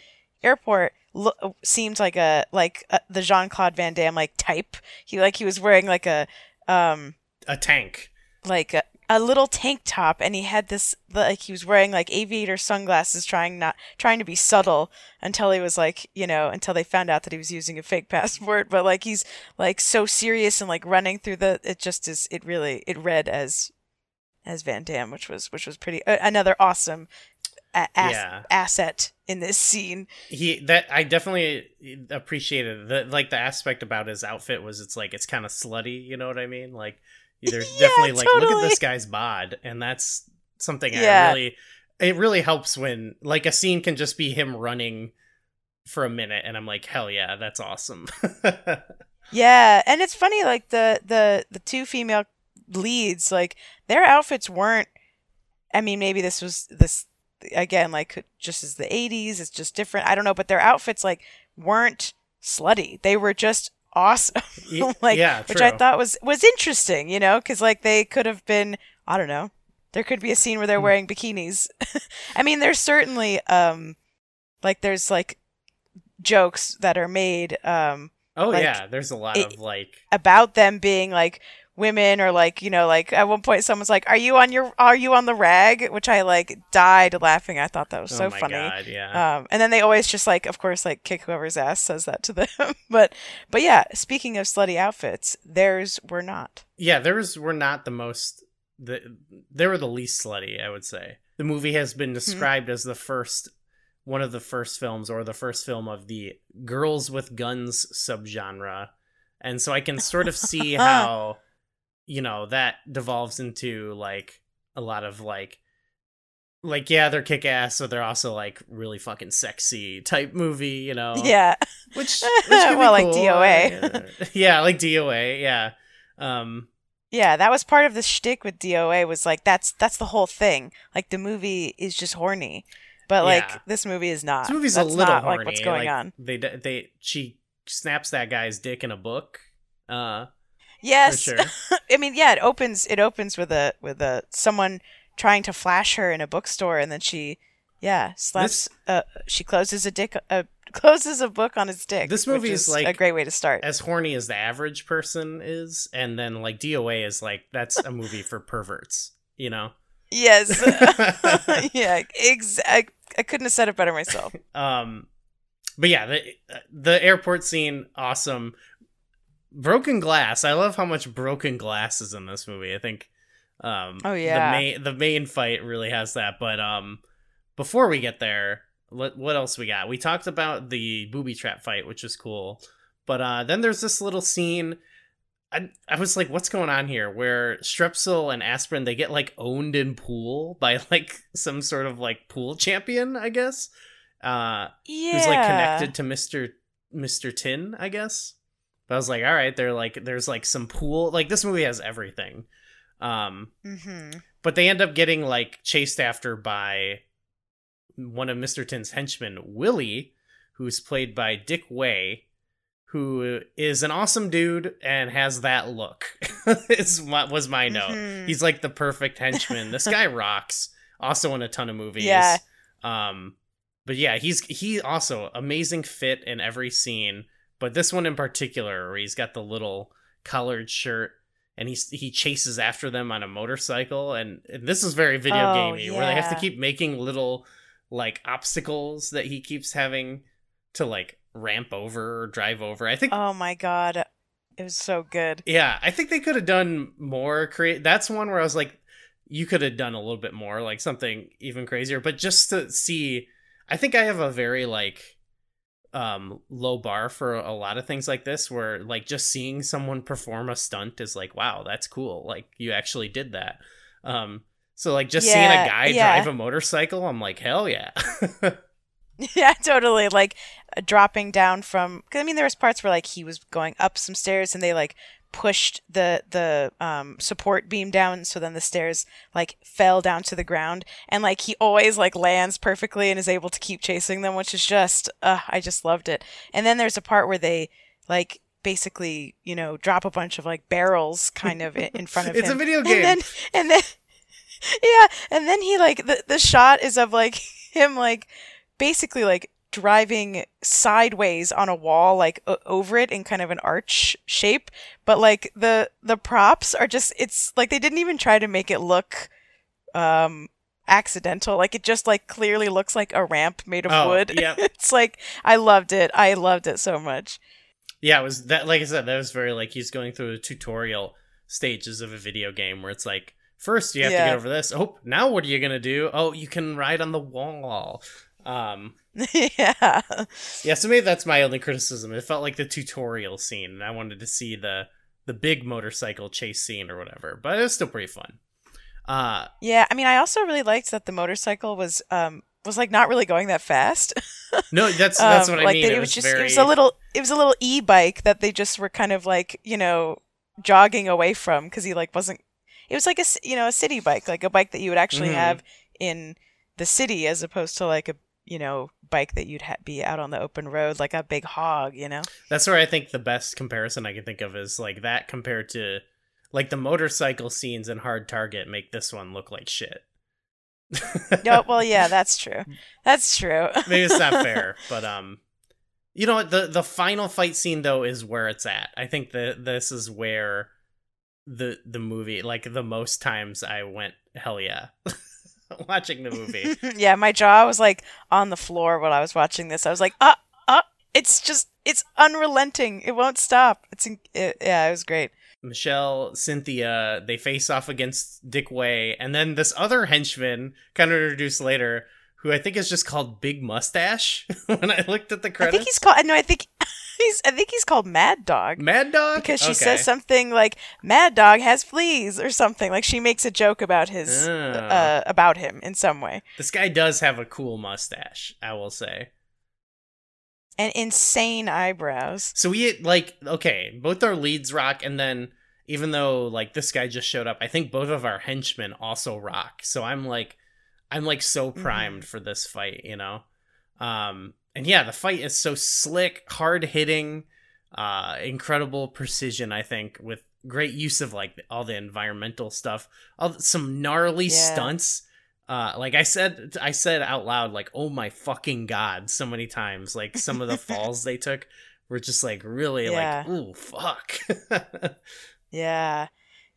airport lo- seemed like a like a, the Jean Claude Van Damme like type. He like he was wearing like a um a tank. like a, a little tank top, and he had this like he was wearing like aviator sunglasses, trying not trying to be subtle until he was like you know until they found out that he was using a fake passport. But like he's like so serious and like running through the it just is it really it read as as Van Damme, which was which was pretty uh, another awesome a- Yeah. asset in this scene. He that I definitely appreciated the like the aspect about his outfit was it's like it's kind of slutty, you know what I mean? Like there's Yeah, definitely like look at this guy's bod, and that's something Yeah. I really it really helps when like a scene can just be him running for a minute, and I'm like hell yeah, that's awesome. Yeah, and it's funny like the the the two female leads like their outfits weren't I mean maybe this was this again like just as the 80s it's just different I don't know but their outfits like weren't slutty they were just awesome like yeah, which I thought was was interesting you know cuz like they could have been I don't know there could be a scene where they're Hmm. wearing bikinis I mean there's certainly um like there's like jokes that are made um oh like, yeah, there's a lot it- of like about them being like women or like you know like at one point someone's like are you on your are you on the rag which i like died laughing i thought that was oh so my funny god, yeah. um and then they always just like of course like kick whoever's ass says that to them but but yeah speaking of slutty outfits theirs were not yeah, theirs were not the most the they were the least slutty, I would say. The movie has been described as the first one of the first films or the first film of the girls with guns subgenre. And so I can sort of see how you know that devolves into like a lot of like like yeah, they're kick ass, so they're also like really fucking sexy type movie, you know. yeah Which, which Well, like cool. DOA. yeah, like DOA, yeah. Um yeah that was part of the shtick with doa was like that's that's the whole thing like the movie is just horny but like Yeah. this movie is not This movie's that's a little not horny. like what's going like, on They they she snaps that guy's dick in a book. Uh, yes sure. I mean, yeah, it opens it opens with a with a someone trying to flash her in a bookstore, and then she, yeah, slaps. Uh, she closes a dick. Uh, closes a book on his dick. This movie is like- a great way to start. As horny as the average person is, and then like DOA is like that's a movie for perverts. You know. yes. yeah. Ex- I, I couldn't have said it better myself. Um, but yeah, the the airport scene, awesome. Broken glass. I love how much broken glass is in this movie. I think. Um, Oh, yeah. The main the main fight really has that. But um, before we get there, what what else we got? We talked about the booby trap fight, which is cool. But uh, then there's this little scene. I, I was like, what's going on here? Where Strepsil and Aspirin they get like owned in pool by like some sort of like pool champion, I guess. Uh, Yeah. who's like connected to Mister Mister Tin, I guess. But I was like, all right, they're like, there's like some pool. Like this movie has everything. Um, hmm but they end up getting like chased after by one of Mr. Tin's henchmen, Willie, who's played by Dick Wei, who is an awesome dude and has that look. is what was my note. Mhm. He's like the perfect henchman. this guy rocks. Also in a ton of movies. Yeah. Um but yeah, he's he also amazing fit in every scene, but this one in particular where he's got the little collared shirt and he's he chases after them on a motorcycle and, and this is very video Oh, gamey where they have to keep making little like obstacles that he keeps having to like ramp over or drive over. I think Oh my god, it was so good. yeah, I think they could have done more create that's one where I was like you could have done a little bit more like something even crazier but just to see I think I have a very like um low bar for a lot of things like this where like just seeing someone perform a stunt is like wow that's cool like you actually did that um so like just seeing a guy yeah. drive a motorcycle i'm like hell yeah yeah, totally. Like uh, dropping down from. Cause, I mean, there was parts where like he was going up some stairs, and they like pushed the the um support beam down, so then the stairs like fell down to the ground, and like he always like lands perfectly and is able to keep chasing them, which is just, uh, I just loved it. And then there's a part where they like basically, you know, drop a bunch of like barrels kind of in front of it's him. a video game And then and then yeah, and then he like the the shot is of like him like basically like driving sideways on a wall like o- over it in kind of an arch shape, but like the the props are just it's like they didn't even try to make it look um accidental. Like it just like clearly looks like a ramp made of Oh, wood. yeah. it's like I loved it. I loved it so much. Yeah, it was that. Like I said, that was very like he's going through the tutorial stages of a video game where it's like first you have to get over this. Oh, now what are you gonna do? Oh, you can ride on the wall. Um, yeah. yeah. So maybe that's my only criticism. It felt like the tutorial scene, and I wanted to see the the big motorcycle chase scene or whatever. But it was still pretty fun. Uh, Yeah, I mean I also really liked that the motorcycle was um was like not really going that fast. no, that's that's Um, what I like mean. It, it was, just very it was a little it was a little e-bike that they just were kind of like you know jogging away from because he like wasn't it was like a you know a city bike like a bike that you would actually Mhm. have in the city as opposed to like a you know bike that you'd ha- be out on the open road like a big hog you know? That's where I think the best comparison I can think of is like that compared to like the motorcycle scenes in Hard Target make this one look like shit. no well yeah that's true. That's true. Maybe it's not fair, but um you know what? The the final fight scene though is where it's at. I think that this is where the the movie like the most times I went hell yeah watching the movie. yeah, my jaw was like on the floor while I was watching this. I was like, uh, uh, it's just, it's unrelenting. It won't stop. It's, in- it, yeah, it was great. Michelle, Cynthia, they face off against Dick Wei, and then this other henchman, kind of introduced later, who I think is just called Big Mustache. when I looked at the credits, I think he's called, no, I think he's, I think he's called Mad Dog. Mad Dog Because she Okay. says something like "Mad Dog has fleas" or something. Like she makes a joke about his, Oh. uh, about him in some way. This guy does have a cool mustache, I will say. And insane eyebrows. So we like okay, both our leads rock, and then even though like this guy just showed up, I think both of our henchmen also rock. So I'm like, I'm like so primed for this fight, you know. Um, and yeah, the fight is so slick, hard hitting, uh, incredible precision. I think with great use of like all the environmental stuff, all some gnarly Yeah. stunts. Uh, like I said, I said out loud, like, "Oh my fucking god!" so many times. Like some of the falls they took were just like really Yeah. like, "Ooh, fuck." Yeah.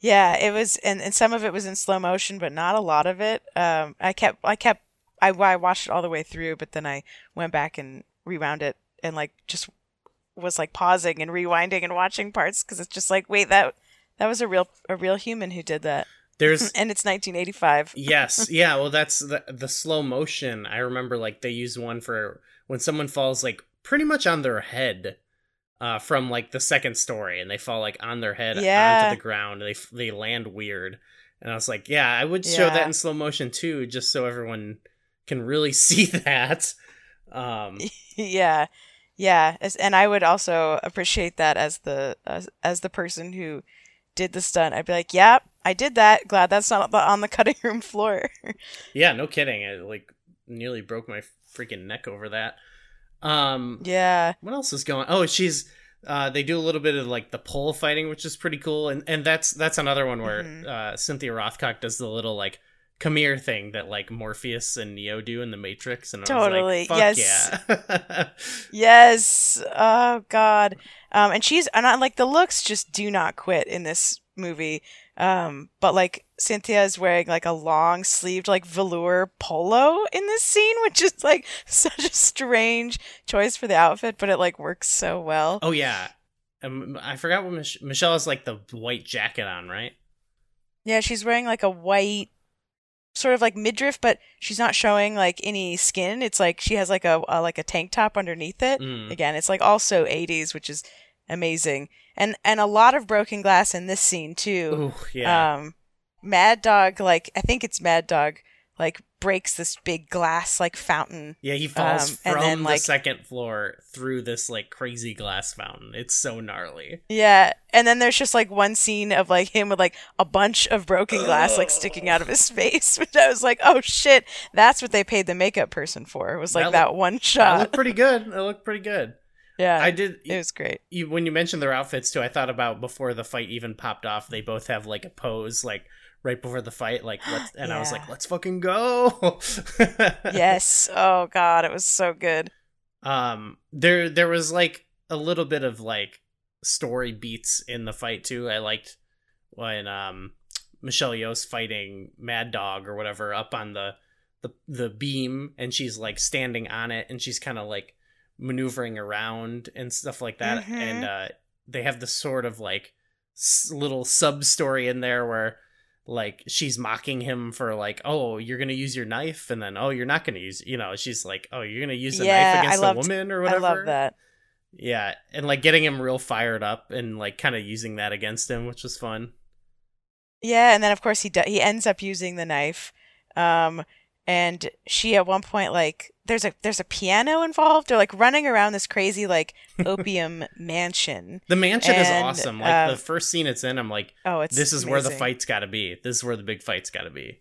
Yeah, it was and, and some of it was in slow motion, but not a lot of it. Um I kept I kept I, I watched it all the way through, but then I went back and rewound it and like just was like pausing and rewinding and watching parts cuz it's just like, wait, that that was a real a real human who did that. There's and it's 1985. yes, yeah. Well, that's the the slow motion. I remember like they use one for when someone falls like pretty much on their head. uh, from like the second story, and they fall like on their head Yeah. onto the ground. They they land weird, and I was like, yeah, I would show that in slow motion too, just so everyone can really see that. Um, yeah yeah as- and i would also appreciate that as the as, as the person who did the stunt i'd be like yep i did that glad that's not on the cutting room floor yeah, no kidding. I like nearly broke my freaking neck over that. Um, yeah what else is going oh she's uh they do a little bit of like the pole fighting which is pretty cool and and that's that's another one where Mhm. uh cynthia rothrock does the little like come here thing that like morpheus and neo do in the matrix and I was Totally, like, Fuck yes. yeah. Yes. Oh god. Um and she's and I, like the looks just do not quit in this movie. Um but like cynthia is wearing like a long sleeved like velour polo in this scene which is like such a strange choice for the outfit but it like works so well. Oh yeah. Um, i forgot what Mich- michelle has like the white jacket on right? Yeah, she's wearing like a white sort of like midriff, but she's not showing like any skin. It's like she has like a, a like a tank top underneath it. Mm. Again, it's like also 80s, which is amazing. And and a lot of broken glass in this scene too. Ooh, yeah Um Mad Dog like I think it's Mad Dog like breaks this big glass like fountain. yeah he falls um, from then, the like- second floor through this like crazy glass fountain it's so gnarly Yeah, and then there's just like one scene of like him with like a bunch of broken glass like sticking out of his face, which I was like, oh shit, that's what they paid the makeup person for. It was like That that, look- one it shot. looked pretty good it looked pretty good yeah, i did it was great. you, when you mentioned their outfits too, I thought about before the fight even popped off. They both have like a pose, like right before the fight, like let's, and I was like, let's fucking go. Yes. Oh god, it was so good. Um, there there was like a little bit of like story beats in the fight too. I liked when um Michelle Yeoh's fighting Mad Dog or whatever up on the the the beam, and she's like standing on it, and she's kind of like maneuvering around and stuff like that. Mhm. And uh, they have this sort of like s- little sub story in there where like she's mocking him for like oh you're gonna use your knife and then oh you're not gonna use you know she's like oh you're gonna use a Yeah, knife against loved- a woman or I whatever love that. yeah and like getting him real fired up and like kind of using that against him which was fun Yeah, and then of course he do- he ends up using the knife. Um and she at one point like there's a there's a piano involved. They're like running around this crazy like opium mansion. the mansion is awesome like the um, first scene it's in i'm like Oh, it's this is where the fight's gotta be this is where the big fight's gotta be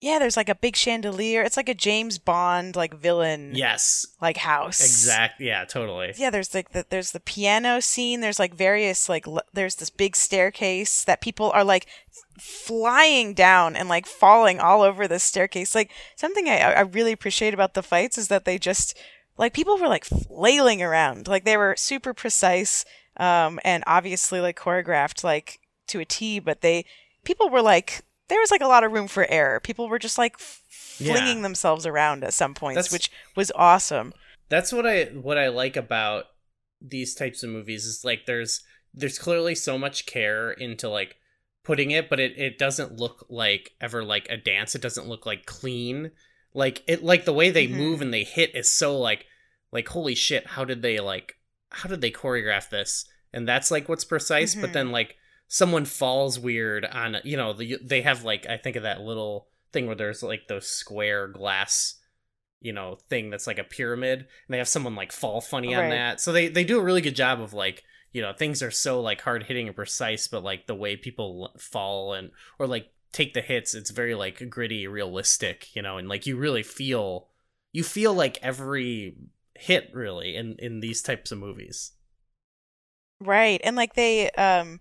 Yeah, there's like a big chandelier. It's like a James Bond like villain yes like house. Exactly. yeah totally Yeah, there's like the there's the piano scene. There's like various like l- there's this big staircase that people are like flying down and like falling all over the staircase. Like something I I really appreciate about the fights is that they just like people were like flailing around. Like they were super precise um and obviously like choreographed like to a T, but they people were like there was like a lot of room for error. People were just like f- Yeah. flinging themselves around at some points, That's- which was awesome. that's what i what i like about these types of movies is like there's there's clearly so much care into like putting it but it, it doesn't look like ever like a dance it doesn't look like clean like it like the way they Mhm. move and they hit is so like like holy shit how did they like how did they choreograph this and that's like what's precise but Mhm. then like someone falls weird on you know the, they have like i think of that little thing where there's like those square glass you know thing that's like a pyramid and they have someone like fall funny on that so they they do a really good job of like you know things are so like hard hitting and precise but like the way people fall and or like take the hits it's very like gritty realistic you know and like you really feel you feel like every hit really in in these types of movies Right. And like they um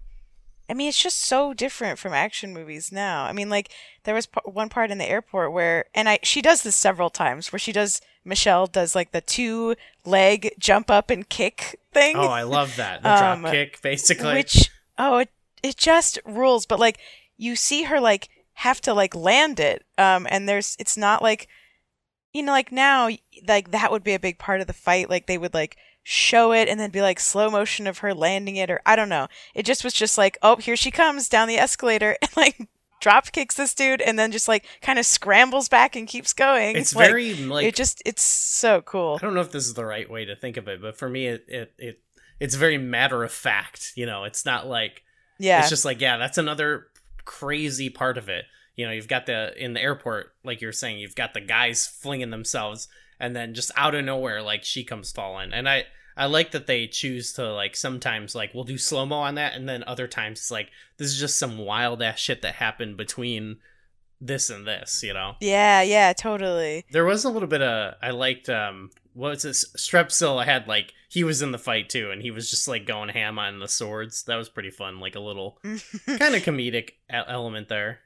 I mean it's just so different from action movies now. I mean like there was p- one part in the airport where and I she does this several times where she does Michelle does like the two leg jump up and kick thing. Oh i love that. The Um, drop kick basically. which oh it it just rules but like you see her like have to like land it um and there's it's not like you know like now like that would be a big part of the fight like they would like show it and then be like slow motion of her landing it or I don't know it just was just like oh here she comes down the escalator and like drop kicks this dude and then just like kind of scrambles back and keeps going. It's like, very like it just it's so cool. I don't know if this is the right way to think of it, but for me, it it, it it's very matter of fact. You know, it's not like Yeah. it's just like yeah, that's another crazy part of it. You know, you've got the in the airport, like you're saying, you've got the guys flinging themselves, and then just out of nowhere, like she comes falling, and I. I like that they choose to like sometimes like we'll do slow mo on that, and then other times it's like this is just some wild ass shit that happened between this and this, you know. yeah, yeah, totally. There was a little bit of I liked um what was this Strepsil had like he was in the fight too and he was just like going ham on the swords. That was pretty fun, like a little kind of comedic element there.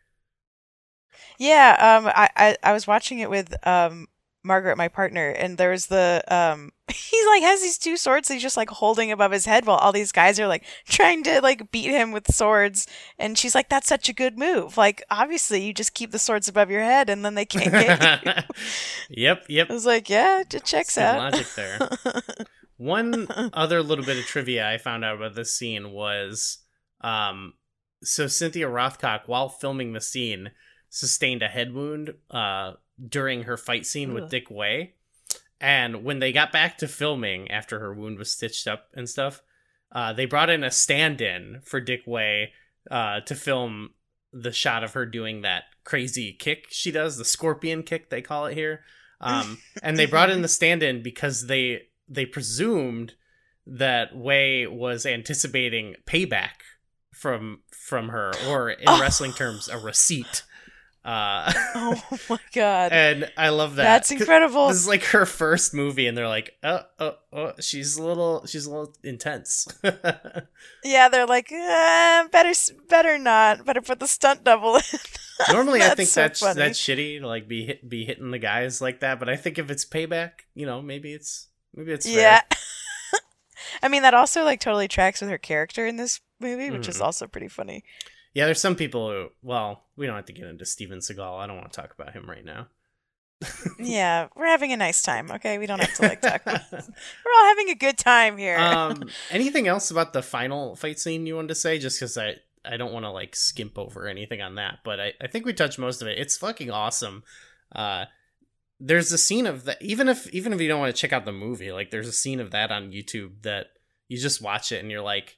Yeah, um, I, I, I was watching it with um Margaret, my partner, and there was the um he's like has these two swords he's just like holding above his head while all these guys are like trying to like beat him with swords and she's like that's such a good move like obviously you just keep the swords above your head and then they can't get you yep, yep. i was like yeah it checks out logic there. One other little bit of trivia I found out about this scene was um so Cynthia Rothrock while filming the scene sustained a head wound uh during her fight scene with Dick Wei. And when they got back to filming after her wound was stitched up and stuff, uh they brought in a stand-in for Dick Wei uh to film the shot of her doing that crazy kick she does, the scorpion kick they call it here. Um and they brought in the stand-in because they they presumed that Wei was anticipating payback from from her, or in Oh. wrestling terms, a receipt. Uh, oh my god and I love that. That's incredible This is like her first movie, and they're like, "Oh, oh, oh she's a little, she's a little intense." yeah they're like eh, better better not better put the stunt double in Normally, I think so that's funny. that's shitty to like be hit, be hitting the guys like that. But I think if it's payback, you know, maybe it's maybe it's. Yeah. I mean, that also like totally tracks with her character in this movie, which is Mhm. also pretty funny. Yeah, there's some people who, well, we don't have to get into Steven Seagal. I don't want to talk about him right now. Yeah, we're having a nice time. Okay, we don't have to like talk. About We're all having a good time here. um, anything else about the final fight scene you wanted to say? Just because I, I don't want to like skimp over anything on that, but I, I think we touched most of it. It's fucking awesome. Uh, there's a scene of that. Even if even if you don't want to check out the movie, like there's a scene of that on YouTube that you just watch it and you're like,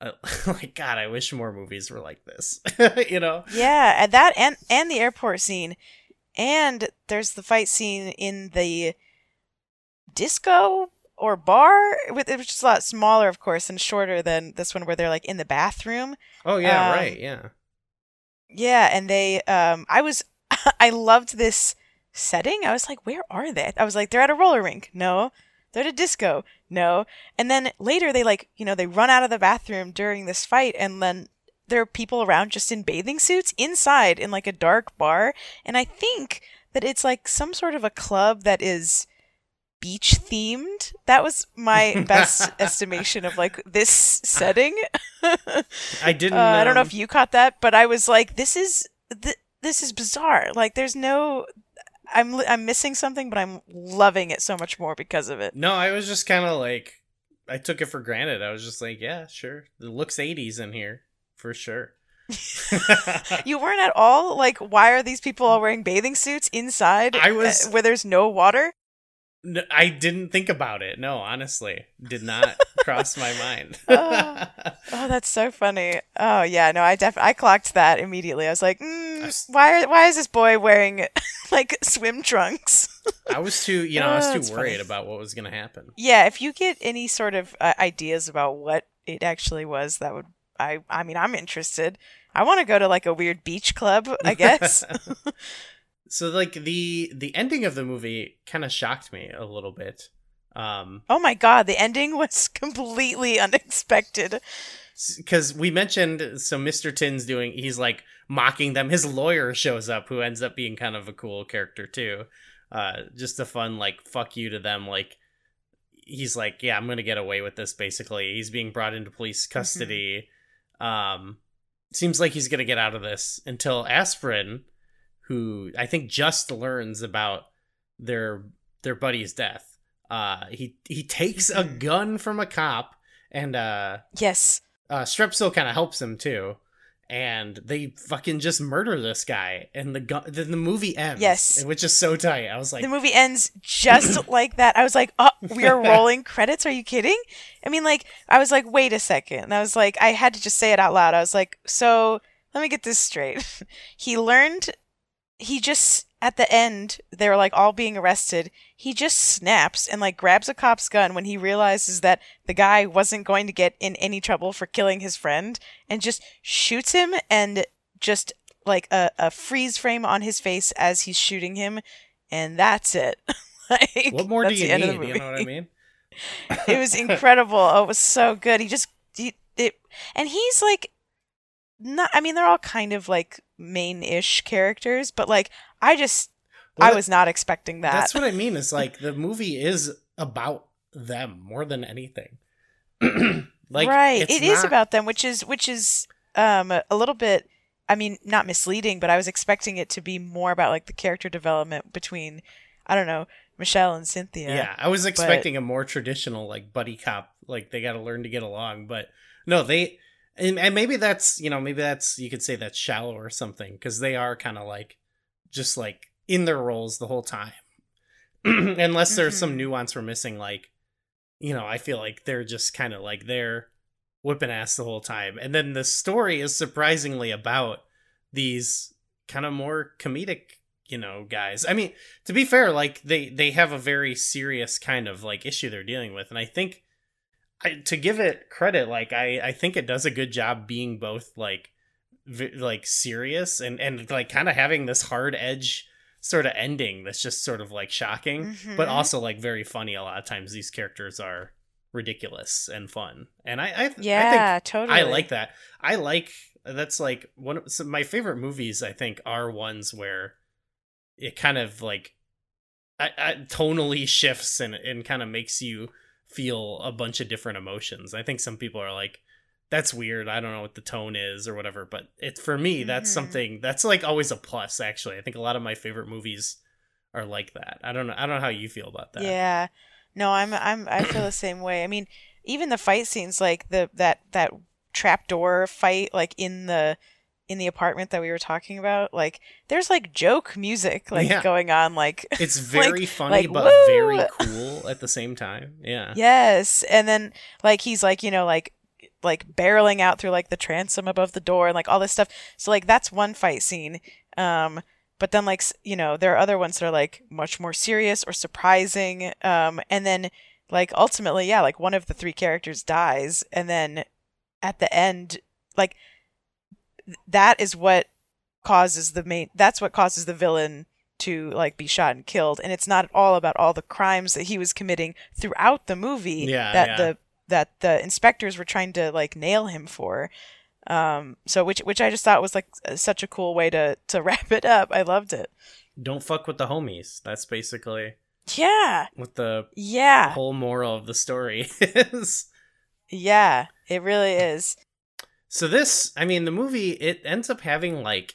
uh, like God, I wish more movies were like this. you know? yeah, and that and and the airport scene, and there's the fight scene in the disco or bar, with which is a lot smaller, of course, and shorter than this one, where they're like in the bathroom. Oh yeah, Um, right, yeah. Yeah, and they um I was I loved this setting. I was like, where are they? I was like, they're at a roller rink. No. They're at a disco. No. And then later they like, you know, they run out of the bathroom during this fight and then there are people around just in bathing suits inside in like a dark bar. And I think that it's like some sort of a club that is beach themed. That was my best estimation of like this setting. I didn't. Uh, I don't know um, if you caught that, but I was like, "This is th- this is bizarre. Like, there's no, I'm I'm missing something, but I'm loving it so much more because of it." No, I was just kind of like, I took it for granted. I was just like, yeah, sure. It looks 80s in here for sure. You weren't at all like, why are these people all wearing bathing suits inside I was- uh, where there's no water? N- I didn't think about it. No, honestly, did not cross my mind. Ah. Oh, that's so funny. Oh yeah, no, I def I clocked that immediately. I was like, mm, why are, why is this boy wearing like swim trunks? I was too, you know, I was Oh, too worried funny. about what was gonna happen. Yeah, if you get any sort of uh, ideas about what it actually was, that would I I mean, I'm interested. I want to go to like a weird beach club, I guess. So, like the the ending of the movie kind of shocked me a little bit. Um, oh my god, the ending was completely unexpected. because we mentioned so Mr. Tin's doing he's like mocking them. His lawyer shows up, who ends up being kind of a cool character too. Uh, just a fun like fuck you to them. Like he's like, yeah, I'm gonna get away with this. Basically, he's being brought into police custody. Um, seems like he's gonna get out of this until Aspirin, who I think just learns about their their buddy's death. Uh, he he takes a Mhm. gun from a cop and uh Yes. uh, Strepsil kind of helps him too, and they fucking just murder this guy, and the gu- then the movie ends. Yes. which is so tight. I was like, the movie ends just like that. I was like, "Oh, we are rolling credits. Are you kidding?" I mean, like, I was like, "Wait a second. And I was like, I had to just say it out loud. I was like, "So, let me get this straight. he learned he just at the end they're like all being arrested. He just snaps and like grabs a cop's gun when he realizes that the guy wasn't going to get in any trouble for killing his friend and just shoots him and just like a, a freeze frame on his face as he's shooting him and that's it. like, what more do you the end of the need? You know what I mean? it was incredible. Oh, it was so good. He just he, it, and he's like, not. I mean, they're all kind of like main-ish characters, but like, I just, Well, I was not expecting that. That's what I mean. Is like the movie is about them more than anything. like right. It is not- about them, which is which is um a, a little bit. I mean, not misleading, but I was expecting it to be more about like the character development between, I don't know, Michelle and Cynthia. Yeah, I was expecting a more traditional like buddy cop, like they got to learn to get along, but no, they and, and maybe that's you know maybe that's you could say that's shallow or something because they are kind of like just like in their roles the whole time, unless there's some Mhm. nuance we're missing. Like you know, I feel like they're just kind of like they're whipping ass the whole time, and then the story is surprisingly about these kind of more comedic you know guys i mean to be fair like they they have a very serious kind of like issue they're dealing with and i think I, to give it credit like i i think it does a good job being both like v- like serious and and like kind of having this hard edge sort of ending that's just sort of like shocking but Mhm. also like very funny a lot of times these characters are ridiculous and fun and i i, I think Yeah, totally. I like that. I like that's like one of so my favorite movies. I think are ones where it kind of like I, I, tonally shifts and and kind of makes you feel a bunch of different emotions. I think some people are like, "That's weird. I don't know what the tone is or whatever." But it for me, that's Mhm. something that's like always a plus. Actually, I think a lot of my favorite movies are like that. I don't know. I don't know how you feel about that. Yeah. No, I'm I'm I feel the same way. I mean, even the fight scenes like the that that trapdoor fight like in the in the apartment that we were talking about, like there's like joke music like Yeah. going on like It's Like- very funny, like, but woo! very cool at the same time. Yeah. Yes, and then like he's like you know like like barreling out through like the transom above the door and like all this stuff. So like that's one fight scene. Um, but then like you know there are other ones that are like much more serious or surprising. Um, and then like ultimately yeah like one of the three characters dies, and then at the end like that is what causes the main. That's what causes the villain to like be shot and killed and it's not at all about all the crimes that he was committing throughout the movie Yeah, that yeah. the that the inspectors were trying to like nail him for um so which which i just thought was like such a cool way to to wrap it up i loved it Don't fuck with the homies. That's basically yeah what the yeah whole moral of the story is. yeah it really is So this, I mean, the movie it ends up having like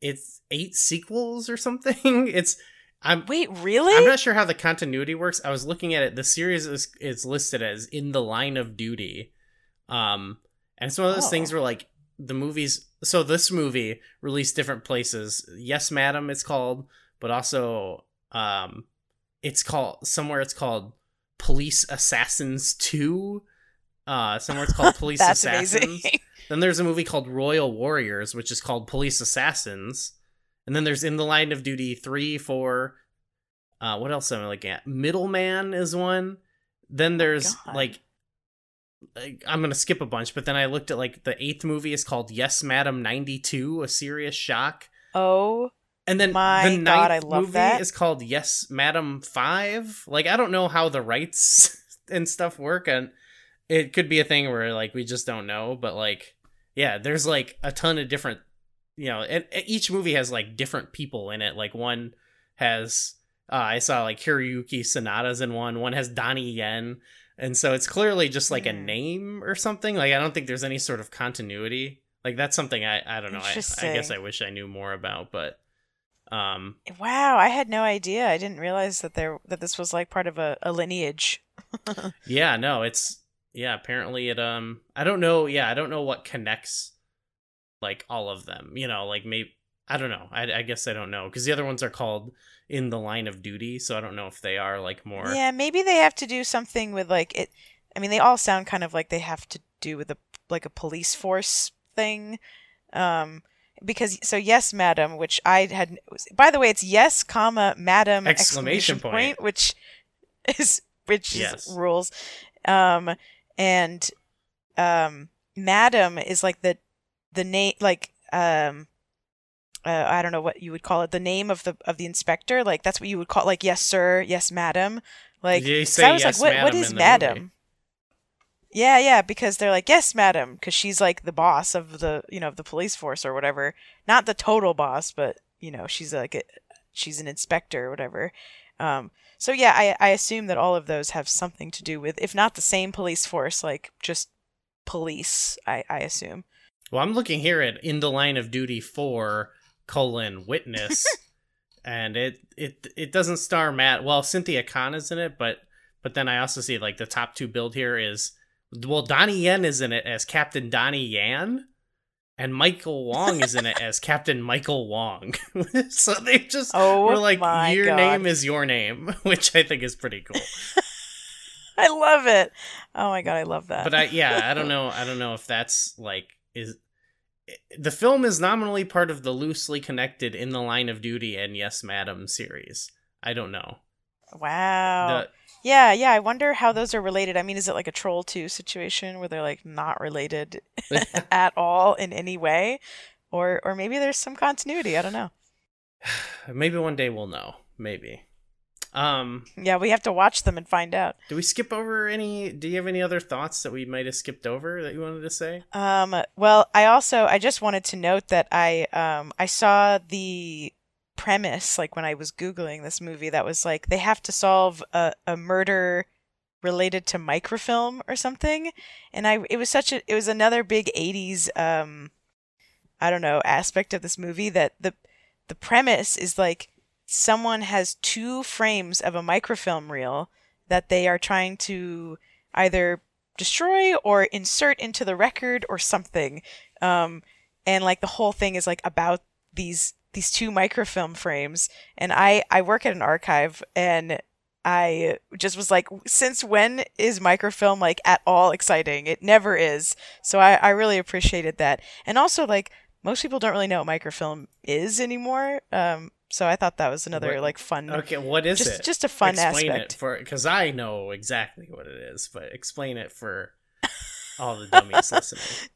it's eight sequels or something. It's I'm wait really I'm not sure how the continuity works. I was looking at it. The series is is listed as in the line of duty. Um and it's one of those Oh. things where like the movies so this movie released different places. Yes, Madam it's called, but also um it's called somewhere it's called Police Assassins 2. Uh somewhere it's called Police Assassins. amazing Then there's a movie called Royal Warriors, which is called Police Assassins. And then there's In the Line of Duty 3, 4. Uh, what else am I looking at? Middleman is one. Then there's God. like, like, I'm going to skip a bunch, but then I looked at like the eighth movie is called Yes, Madam 92, A Serious Shock. oh And then My the ninth God, I love movie that. is called Yes, Madam 5. Like, I don't know how the rights and stuff work. And it could be a thing where like we just don't know, but like, yeah, there's like a ton of different, you know, and, and each movie has like different people in it. Like one has, uh, I saw like Hiroyuki Sanada in one. One has Donnie Yen, and so it's clearly just like a Hmm. name or something. Like I don't think there's any sort of continuity. Like that's something I I don't know. I, I guess I wish I knew more about, but um, wow i had no idea i didn't realize that there that this was like part of a, a lineage yeah, no, it's yeah. Apparently, it um, I don't know. Yeah, I don't know what connects like all of them. You know, like maybe I don't know. I, I guess I don't know because the other ones are called in the line of duty, so I don't know if they are like more. Yeah, maybe they have to do something with like it. I mean, they all sound kind of like they have to do with a like a police force thing. Um, because so yes, madam, which I had. By the way, it's yes, comma, madam Exclamation exclamation point. point, which is which Yes. is rules. Um, and um, madam is like the the name like um. Uh, I don't know what you would call it. The name of the of the inspector, like that's what you would call, like yes sir, yes madam, like. Say I was yes, like, what, what is madam? movie. Yeah, yeah, because they're like, yes, madam, because she's like the boss of the, you know, of the police force or whatever. Not the total boss, but you know, she's like, a, she's an inspector or whatever. Um, so yeah, I, I assume that all of those have something to do with, if not the same police force, like just police. I, I assume. Well, I'm looking here at In the Line of Duty 4 colon witness, and it it it doesn't star Matt. Well, Cynthia Khan is in it, but but then I also see like the top two build here is well Donnie Yen is in it as Captain Donnie Yan, and Michael Wong is in it as Captain Michael Wong. so they just Oh were like your God. name is your name, which I think is pretty cool. I love it. Oh my god, I love that. but I yeah, I don't know. I don't know if that's like is the film is nominally part of the loosely connected in the line of duty and yes madam series. I don't know. wow. Yeah, yeah. I wonder how those are related. I mean, is it like a Troll 2 situation where they're like not related at all in any way? Or or maybe there's some continuity. I don't know. maybe one day we'll know. Maybe. Um, Yeah, we have to watch them and find out. do we skip over any? Do you have any other thoughts that we might have skipped over that you wanted to say? Um, well, I also I just wanted to note that I um I saw the premise like when I was googling this movie that was like they have to solve a, a murder related to microfilm or something. And I it was such a it was another big 80s um I don't know aspect of this movie that the the premise is like someone has two frames of a microfilm reel that they are trying to either destroy or insert into the record or something. Um and like the whole thing is like about these these two microfilm frames and i i work at an archive and i just was like since when is microfilm like at all exciting? It never is. So i i really appreciated that. And also like most people don't really know what microfilm is anymore. Um so i thought that was another What- like fun Okay, what is just it? just a fun explain aspect. it for because I know exactly what it is, but explain it for all the dummies listening.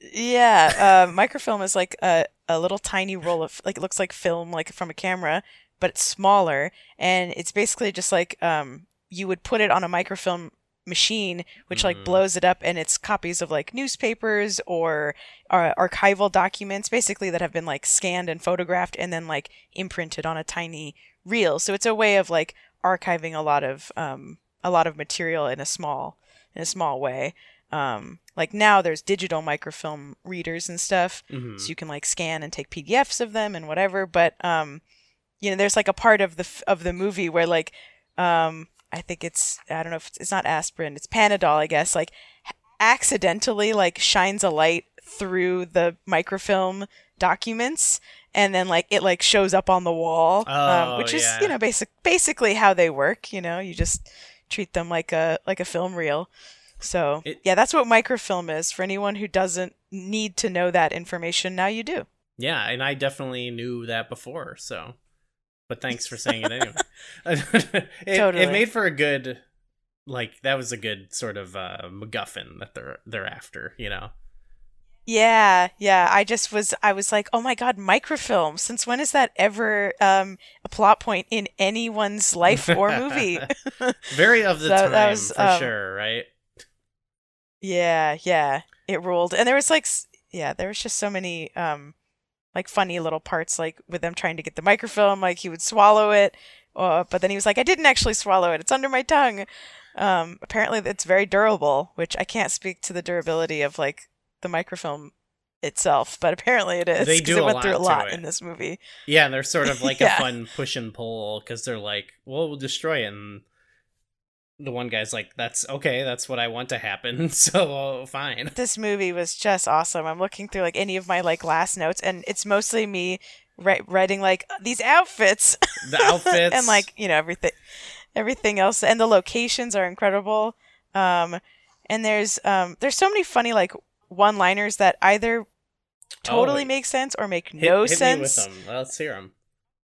Yeah, uh, microfilm is like a, a little tiny roll of like it looks like film like from a camera, but it's smaller and it's basically just like um you would put it on a microfilm machine which like Mhm. blows it up and it's copies of like newspapers or uh, archival documents basically that have been like scanned and photographed and then like imprinted on a tiny reel. So it's a way of like archiving a lot of um a lot of material in a small in a small way. Um, like now there's digital microfilm readers and stuff, Mhm. so you can like scan and take PDFs of them and whatever. But um, you know, there's like a part of the f- of the movie where like um, I think it's I don't know if it's, it's not aspirin, it's Panadol, I guess. Like accidentally like shines a light through the microfilm documents and then like it like shows up on the wall Oh, um, which is yeah. you know basic basically how they work you know you just treat them like a like a film reel so It- yeah that's what microfilm is for anyone who doesn't need to know that information now you do Yeah, and I definitely knew that before, so but thanks for saying it anyway. it, Totally. it made for a good like that was a good sort of uh MacGuffin that they're they're after, you know. yeah yeah i just was i was like oh my god microfilm since when is that ever um a plot point in anyone's life or movie Very of the So time that was, for um, sure, right? Yeah, yeah, it ruled. And there was like, yeah, there was just so many, um, like funny little parts, like with them trying to get the microfilm, like he would swallow it, uh, but then he was like, I didn't actually swallow it. It's under my tongue. Um, apparently it's very durable, which I can't speak to the durability of like the microfilm itself, but apparently it is. They do it a went through a lot to lot it. in this movie. Yeah, and they're sort of like Yeah. a fun push and pull because they're like, well, we'll destroy it. And the one guy's like, "That's okay. That's what I want to happen. So fine." This movie was just awesome. I'm looking through like any of my like last notes, and it's mostly me ri- writing like these outfits, The outfits and like you know everything, everything else, and the locations are incredible. Um, and there's um there's so many funny like one-liners that either totally Oh, make sense or make hit, no hit sense. Me with them. Let's hear them.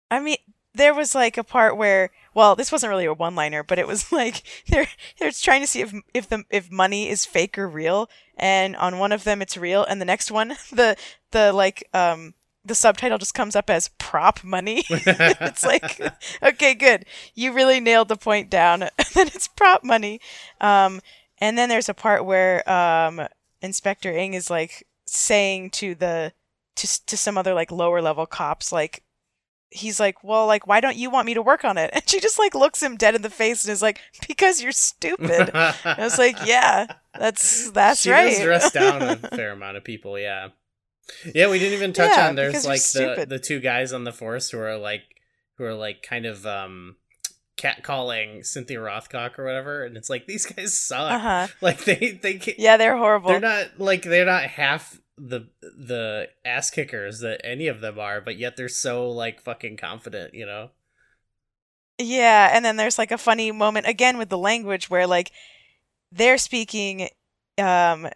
I mean, there was like a part where, well, this wasn't really a one-liner, but it was like they're they're trying to see if if the if money is fake or real, and on one of them it's real, and the next one the the like um the subtitle just comes up as prop money. it's like, okay, good, you really nailed the point down. then it's prop money, um, and then there's a part where um Inspector Ng is like saying to the to to some other like lower level cops like he's like, "Well, like why don't you want me to work on it?" And she just like looks him dead in the face and is like, "Because you're stupid." I was like, "Yeah, that's that's right. she right." does dress down a fair amount of people. Yeah, yeah. We didn't even touch Yeah, on. There's like the stupid. the two guys on the force who are like who are like kind of um catcalling Cynthia Rothrock or whatever, and it's like these guys suck. uh-huh. Like they they Yeah, they're horrible. they're not like they're not half the the ass kickers that any of them are, but yet they're so like fucking confident. You know. Yeah, and then there's like a funny moment again with the language where like they're speaking um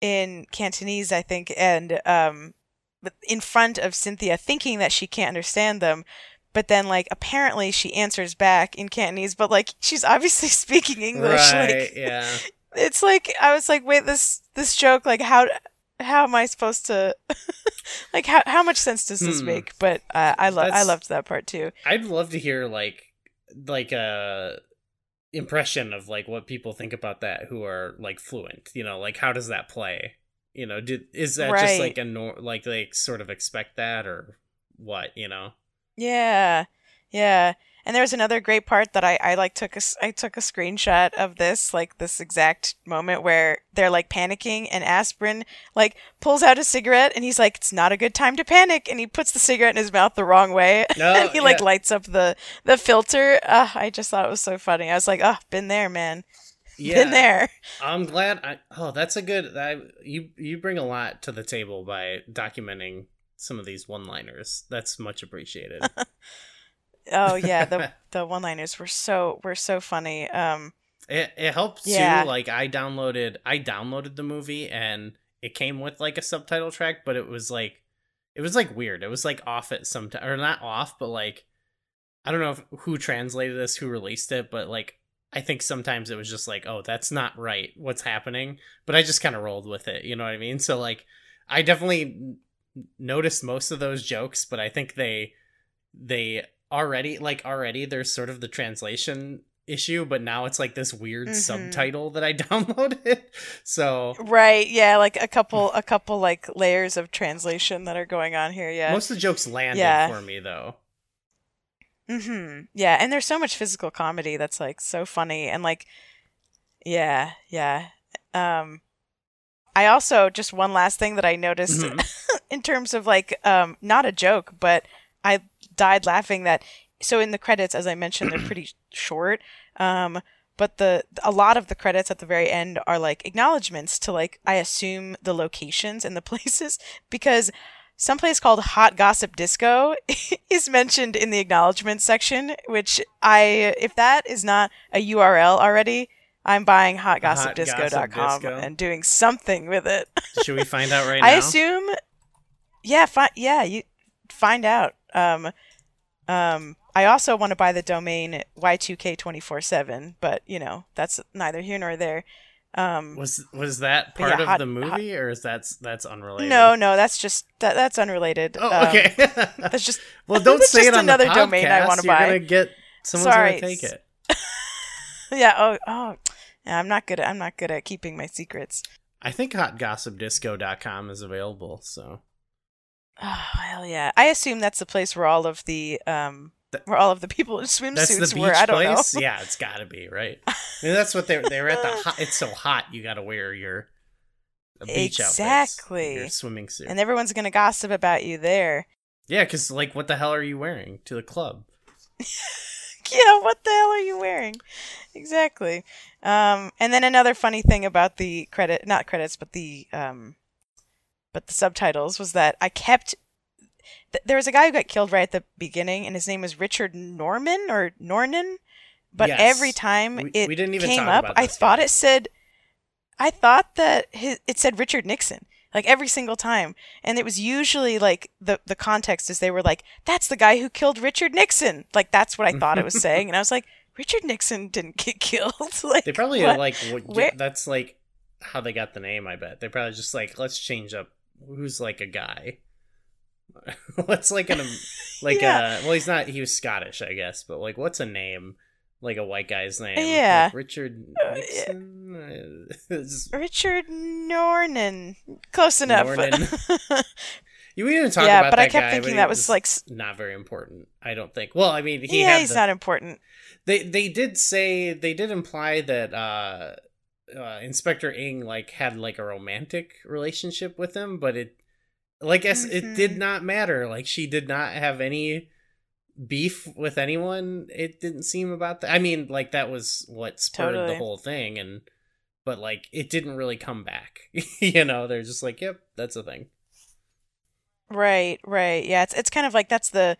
in Cantonese, I think, and um in front of Cynthia thinking that she can't understand them. But then like apparently she answers back in Cantonese, but like she's obviously speaking English. right. Like yeah. it's like I was like, wait, this this joke, like how how am I supposed to like how how much sense does this Hmm. make? But uh, I love I loved that part too. I'd love to hear like like a impression of like what people think about that who are like fluent. You know, like how does that play? You know, did is that just like a nor- like they sort of expect that or what? You know. Yeah, yeah. And there was another great part that I, I like took a I took a screenshot of this like this exact moment where they're like panicking and Aspirin like pulls out a cigarette and he's like it's not a good time to panic and he puts the cigarette in his mouth the wrong way No, and he like yeah. lights up the the filter. Uh, I just thought it was so funny. I was like, oh, been there, man, Yeah, been there. I'm glad. I oh, that's a good. I you you bring a lot to the table by documenting some of these one-liners. That's much appreciated. Oh yeah, the the one liners were so were so funny. Um, It it helped Yeah. too. Like I downloaded I downloaded the movie and it came with like a subtitle track, but it was like it was like weird. It was like off at some time or not off, but like I don't know if, who translated this, who released it, but like I think sometimes it was just like, oh, that's not right. What's happening? But I just kind of rolled with it. You know what I mean? So like I definitely noticed most of those jokes, but I think they they already like already there's sort of the translation issue, but now it's like this weird Mhm. subtitle that I downloaded. So right, yeah, like a couple a couple like layers of translation that are going on here. Yeah. most of the jokes landed Yeah. for me though. Mm-hmm. Yeah, and there's so much physical comedy that's like so funny and like yeah, yeah. Um I also just one last thing that I noticed Mhm. in terms of like um not a joke, but died laughing that so in the credits as I mentioned they're pretty short. Um but the a lot of the credits at the very end are like acknowledgments to like I assume the locations and the places because some place called Hot Gossip Disco is mentioned in the acknowledgments section, which I if that is not a URL already, I'm buying hotgossipdisco.com Hotgossip Disco. and doing something with it. Should we find out right now? I assume yeah, fi- yeah, you find out. Um um I also want to buy the domain Y2K247, but you know, that's neither here nor there. Um was was that But yeah, part of hot- the movie or is that that's unrelated? no, no, that's just that that's unrelated. Oh, Um, okay. that's just well, don't say just it on another the podcast. domain I wanna You're buy. gonna get someone's Sorry. gonna take it. yeah. Oh, oh. Yeah, I'm not good. At, I'm not good at keeping my secrets. I think hotgossipdisco.com is available. So Oh hell yeah! I assume that's the place where all of the um where all of the people in that's swimsuits the beach were. I don't place. know. Yeah, it's got to be right. I mean, that's what they're they're at the. Hot, it's so hot. You got to wear your beach outfits, Exactly. your swimming suit. And everyone's gonna gossip about you there. yeah, because like, what the hell are you wearing to the club? yeah, what the hell are you wearing? Exactly. Um, and then another funny thing about the credit, not credits, but the um, but the subtitles was that I kept. Th- there was a guy who got killed right at the beginning, and his name was Richard Norman or Nornan. But Yes. every time We- it we even came up, I thought guy. it said, I thought that his, it said Richard Nixon, like every single time, and it was usually like the the context is they were like, "That's the guy who killed Richard Nixon," like that's what I thought it was saying, and I was like, Richard Nixon didn't get killed. like They probably what? like what, that's like how they got the name. I bet they probably just like let's change up who's like a guy. what's like an like Yeah. uh well he's not he was Scottish I guess but like what's a name like a white guy's name Yeah. Like Richard Uh. Nixon Richard Nornan, close enough. Nornan. you we didn't talk yeah, about but that I kept guy, thinking that he was like, not very important I don't think well I mean he yeah, had he's the- not important. They they did say they did imply that uh, uh Inspector Ng like had like a romantic relationship with him, but it like as it did Mhm. not matter. Like she did not have any beef with anyone. It didn't seem about that. I mean, like that was what spurred the whole thing, and but like it didn't really come back. you know, they're just like, yep, that's a thing. Right, right. Yeah, it's it's kind of like that's the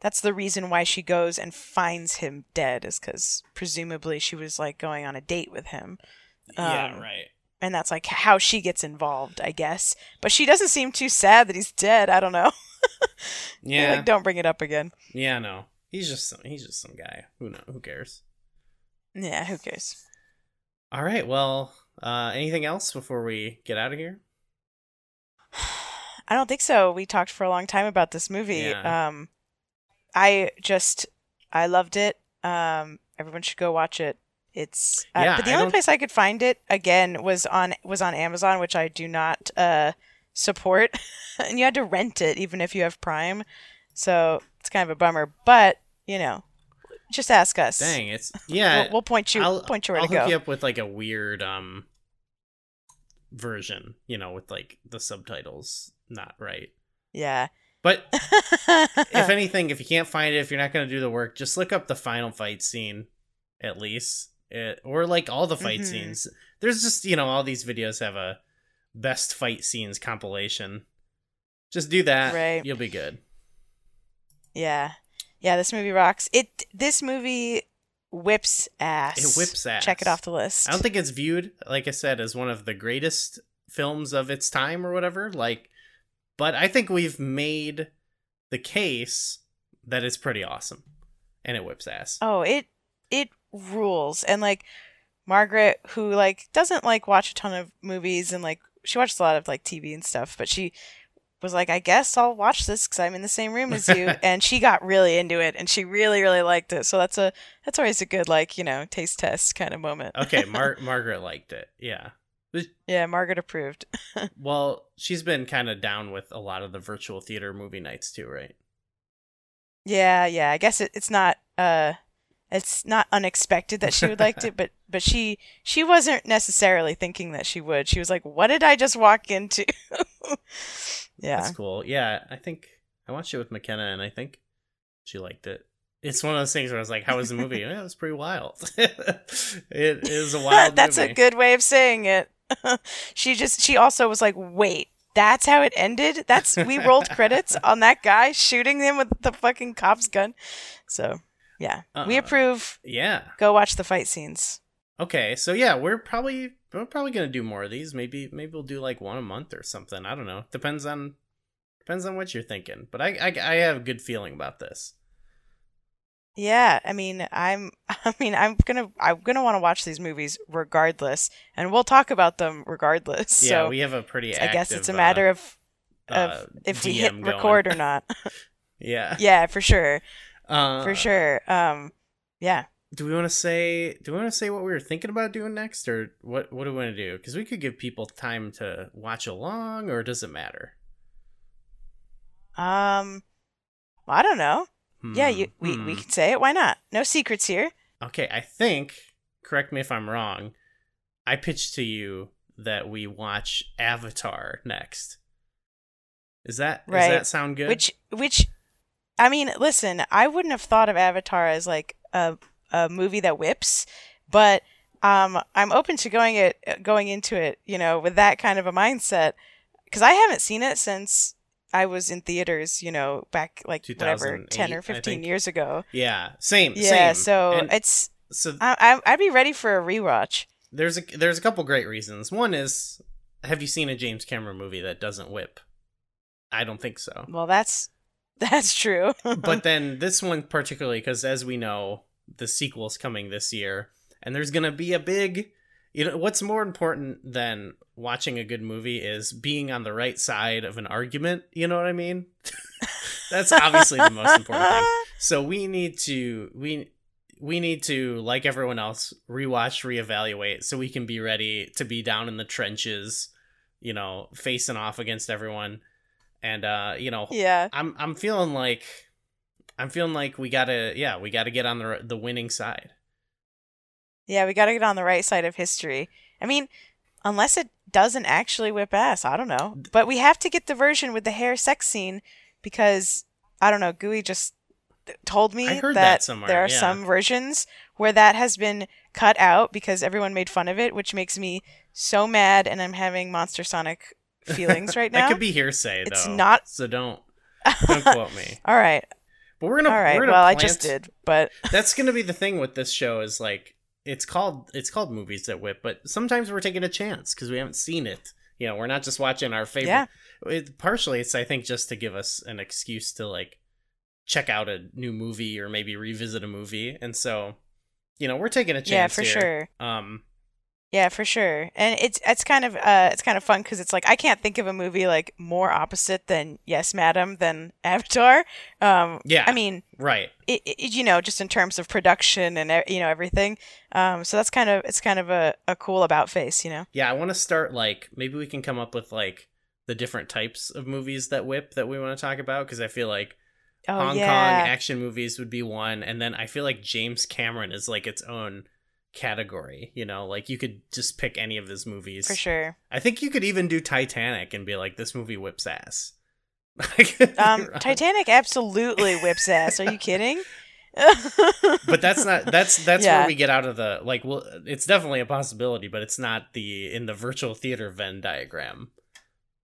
that's the reason why she goes and finds him dead is cuz presumably she was like going on a date with him. Yeah, Um, right. And that's like how she gets involved, I guess. But she doesn't seem too sad that he's dead. I don't know. Yeah, like don't bring it up again. yeah, no. He's just some, he's just some guy. Who know? Who cares? Yeah, who cares? All right. Well, uh, anything else before we get out of here? I don't think so. We talked for a long time about this movie. Yeah. Um I just I loved it. Um everyone should go watch it. It's uh, Yeah, but the I only don't- place I could find it again was on was on Amazon, which I do not uh support. and you had to rent it even if you have Prime. So, it's kind of a bummer, but, you know, just ask us. Dang, it's yeah. We'll, we'll point you I'll point you where I'll to hook go. you up with like a weird um version, you know, with like the subtitles not right. Yeah. But if anything, if you can't find it, if you're not going to do the work, just look up the final fight scene at least, it, or like all the fight Mhm. scenes. There's just you know all these videos have a best fight scenes compilation. Just do that, Right. You'll be good. Yeah. Yeah, this movie rocks. It this movie whips ass. It whips ass. Check it off the list. I don't think it's viewed, like I said, as one of the greatest films of its time or whatever. Like, but I think we've made the case that it's pretty awesome, and it whips ass. oh, it it rules. And like Margaret who like doesn't like watch a ton of movies and like she watches a lot of like TV and stuff, but she was like, I guess I'll watch this because I'm in the same room as you, and she got really into it, and she really, really liked it. So that's a that's always a good like you know taste test kind of moment. okay, Mar- Margaret liked it. Yeah. Yeah, Margaret approved. Well, she's been kind of down with a lot of the virtual theater movie nights too, right? Yeah, yeah. I guess it, it's not uh it's not unexpected that she would like it, but but she she wasn't necessarily thinking that she would. She was like, "What did I just walk into?" yeah. That's cool. Yeah, I think I watched it with McKenna, and I think she liked it. It's one of those things where I was like, "How was the movie?" yeah, it was pretty wild. it is a wild. That's movie. a good way of saying it. she just she also was like, "Wait, that's how it ended? That's we rolled credits on that guy shooting him with the fucking cop's gun." So, yeah. we Uh, approve. Yeah. Go watch the fight scenes. Okay. So yeah, we're probably we're probably gonna do more of these. Maybe maybe we'll do like one a month or something. I don't know. Depends on depends on what you're thinking. But I I, I have a good feeling about this. Yeah, I mean, I'm I mean, I'm going to I'm going to want to watch these movies regardless, and we'll talk about them regardless. Yeah, so we have a pretty. I guess it's a matter uh, of of uh, if we hit going. record or not. Yeah. yeah, for sure. Uh, For sure. Um yeah. do we want to say do we want to say what we were thinking about doing next or what what do we want to do because we could give people time to watch along or does it matter Um I don't know. Yeah, you we, Hmm, we hmm. can say it. Why not? No secrets here. okay i think correct me if i'm wrong i pitched to you that we watch avatar next is that Right. does that sound good Which which I mean, listen, I wouldn't have thought of Avatar as like a a movie that whips, but um, I'm open to going it going into it, you know, with that kind of a mindset because I haven't seen it since I was in theaters, you know, back like whatever 10 or 15 years ago. Yeah, same. Yeah, same. so And it's so I, I I'd be ready for a rewatch. there's a there's a couple great reasons. One is, have you seen a James Cameron movie that doesn't whip? I don't think so. Well, that's that's true. but then this one particularly because as we know the sequel's coming this year and there's gonna be a big you know what's more important than watching a good movie is being on the right side of an argument you know what i mean? That's obviously the most important thing. So we need to we we need to like everyone else rewatch reevaluate so we can be ready to be down in the trenches you know facing off against everyone and uh you know yeah. I'm I'm feeling like I'm feeling like we gotta yeah we gotta get on the the winning side. Yeah, we got to get on the right side of history. I mean, unless it doesn't actually whip ass, I don't know. But we have to get the version with the hair sex scene because I don't know, Gooey just told me that somewhere, there are yeah. some versions where that has been cut out because everyone made fun of it, which makes me so mad and I'm having Monster Sonic feelings right now. that could be hearsay It's not- so don't don't quote me. All right. But we're gonna All right. gonna Well, I just did, but That's gonna be the thing with this show is like it's called it's called movies that whip, but sometimes we're taking a chance because we haven't seen it. You know, we're not just watching our favorite. Yeah. It, partially, it's I think just to give us an excuse to like check out a new movie or maybe revisit a movie, and so you know we're taking a chance. yeah, for here. sure. Um, Yeah, for sure. And it's it's kind of uh it's kind of fun because it's like I can't think of a movie like more opposite than Yes, Madam than Avatar. Um, Yeah. I mean, right. it, it, you know, just in terms of production and you know everything. Um, so that's kind of it's kind of a, a cool about face, you know. Yeah, I want to start like maybe we can come up with like the different types of movies that whip that we want to talk about because I feel like Oh Hong yeah, Kong action movies would be one, and then I feel like James Cameron is like its own category. You know, like you could just pick any of his movies. for sure. I think you could even do Titanic and be like, this movie whips ass. I could be Um. Titanic absolutely whips ass. Are you kidding? but that's not that's that's Yeah. where we get out of the like well it's definitely a possibility but it's not the in the virtual theater venn diagram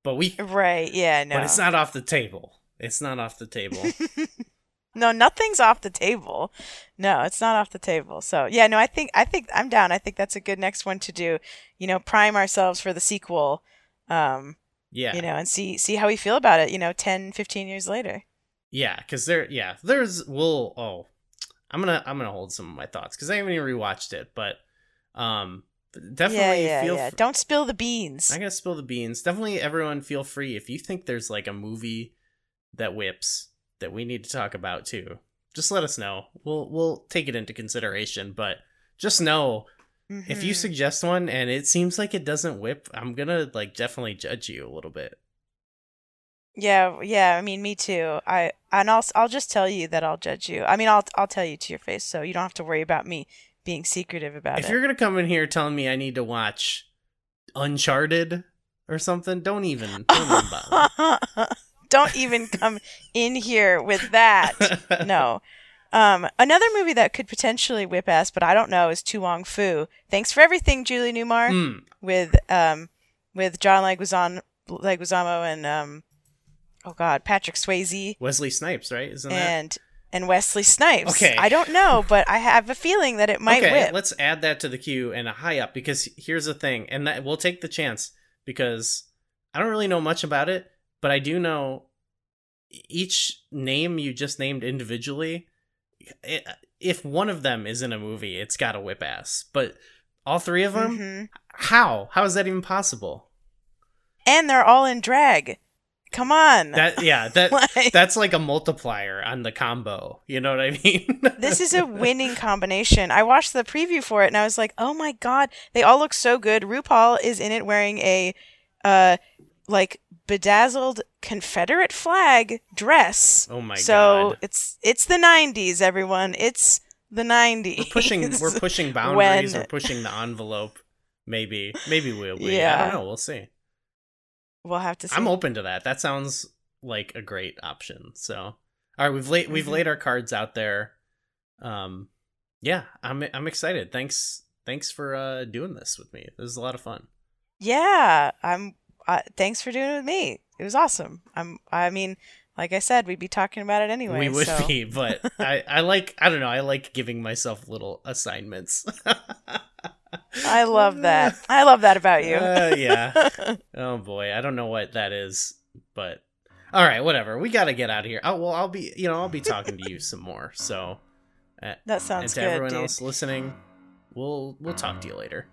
but we right. Yeah. No. but it's not off the table it's not off the table No, nothing's off the table. No, it's not off the table. So yeah, no, I think I think I'm down. I think that's a good next one to do. You know, prime ourselves for the sequel. Um, yeah you know, and see see how we feel about it, you know, 10, 15 years later. yeah because there yeah there's we'll oh i'm gonna i'm gonna hold some of my thoughts because i haven't even rewatched it but um definitely yeah, yeah, feel yeah. f- Don't spill the beans. I'm gonna spill the beans. Definitely, everyone feel free if you think there's like a movie that whips that we need to talk about too. Just let us know. We'll we'll take it into consideration. But just know if you Mhm. suggest one and it seems like it doesn't whip, I'm gonna like definitely judge you a little bit. Yeah, yeah, I mean me too. I and I'll I'll just tell you that I'll judge you. I mean, I'll I'll tell you to your face so you don't have to worry about me being secretive about if it. If you're gonna come in here telling me I need to watch Uncharted or something, don't even don't even bother. Don't even come in here with that. No. Um, another movie that could potentially whip ass, but I don't know, is To Wong Foo. Thanks for everything, Julie Newmar, Mm, with um, with John Leguizamo, Leguizamo and um, oh god, Patrick Swayze Wesley Snipes, right? Isn't that and and Wesley Snipes. Okay. I don't know, but I have a feeling that it might okay, whip. let's add that to the queue and a high up because here's the thing, and that we'll take the chance because I don't really know much about it, but I do know each name you just named individually. It, if one of them is in a movie, it's got to whip ass. But all three of them, Mhm. how? How is that even possible? And they're all in drag. Come on. That yeah, that Like- that's like a multiplier on the combo. You know what I mean? this is a winning combination. I watched the preview for it and I was like, "Oh my god, they all look so good." RuPaul is in it wearing a uh like bedazzled Confederate flag dress. oh my so god. So it's it's the 90s, everyone. It's the 90s. we're pushing we're pushing boundaries When- we're pushing the envelope maybe maybe we'll be i don't know we'll see We'll have to see. i'm open to that that sounds like a great option so all right we've laid we've Mhm. laid our cards out there um yeah, I'm I'm excited. Thanks thanks for uh, doing this with me. This is a lot of fun. Yeah, I'm. Uh, thanks for doing it with me. It was awesome. I'm. I mean, like I said, we'd be talking about it anyway. we would so. be, but I I like I don't know. I like giving myself little assignments. I love that. I love that about you. Uh, yeah. Oh boy, I don't know what that is, but all right, whatever. We got to get out of here. Oh well, I'll be you know I'll be talking to you some more. So, uh, that and sounds to good, everyone dude. else listening, we'll we'll talk to you later.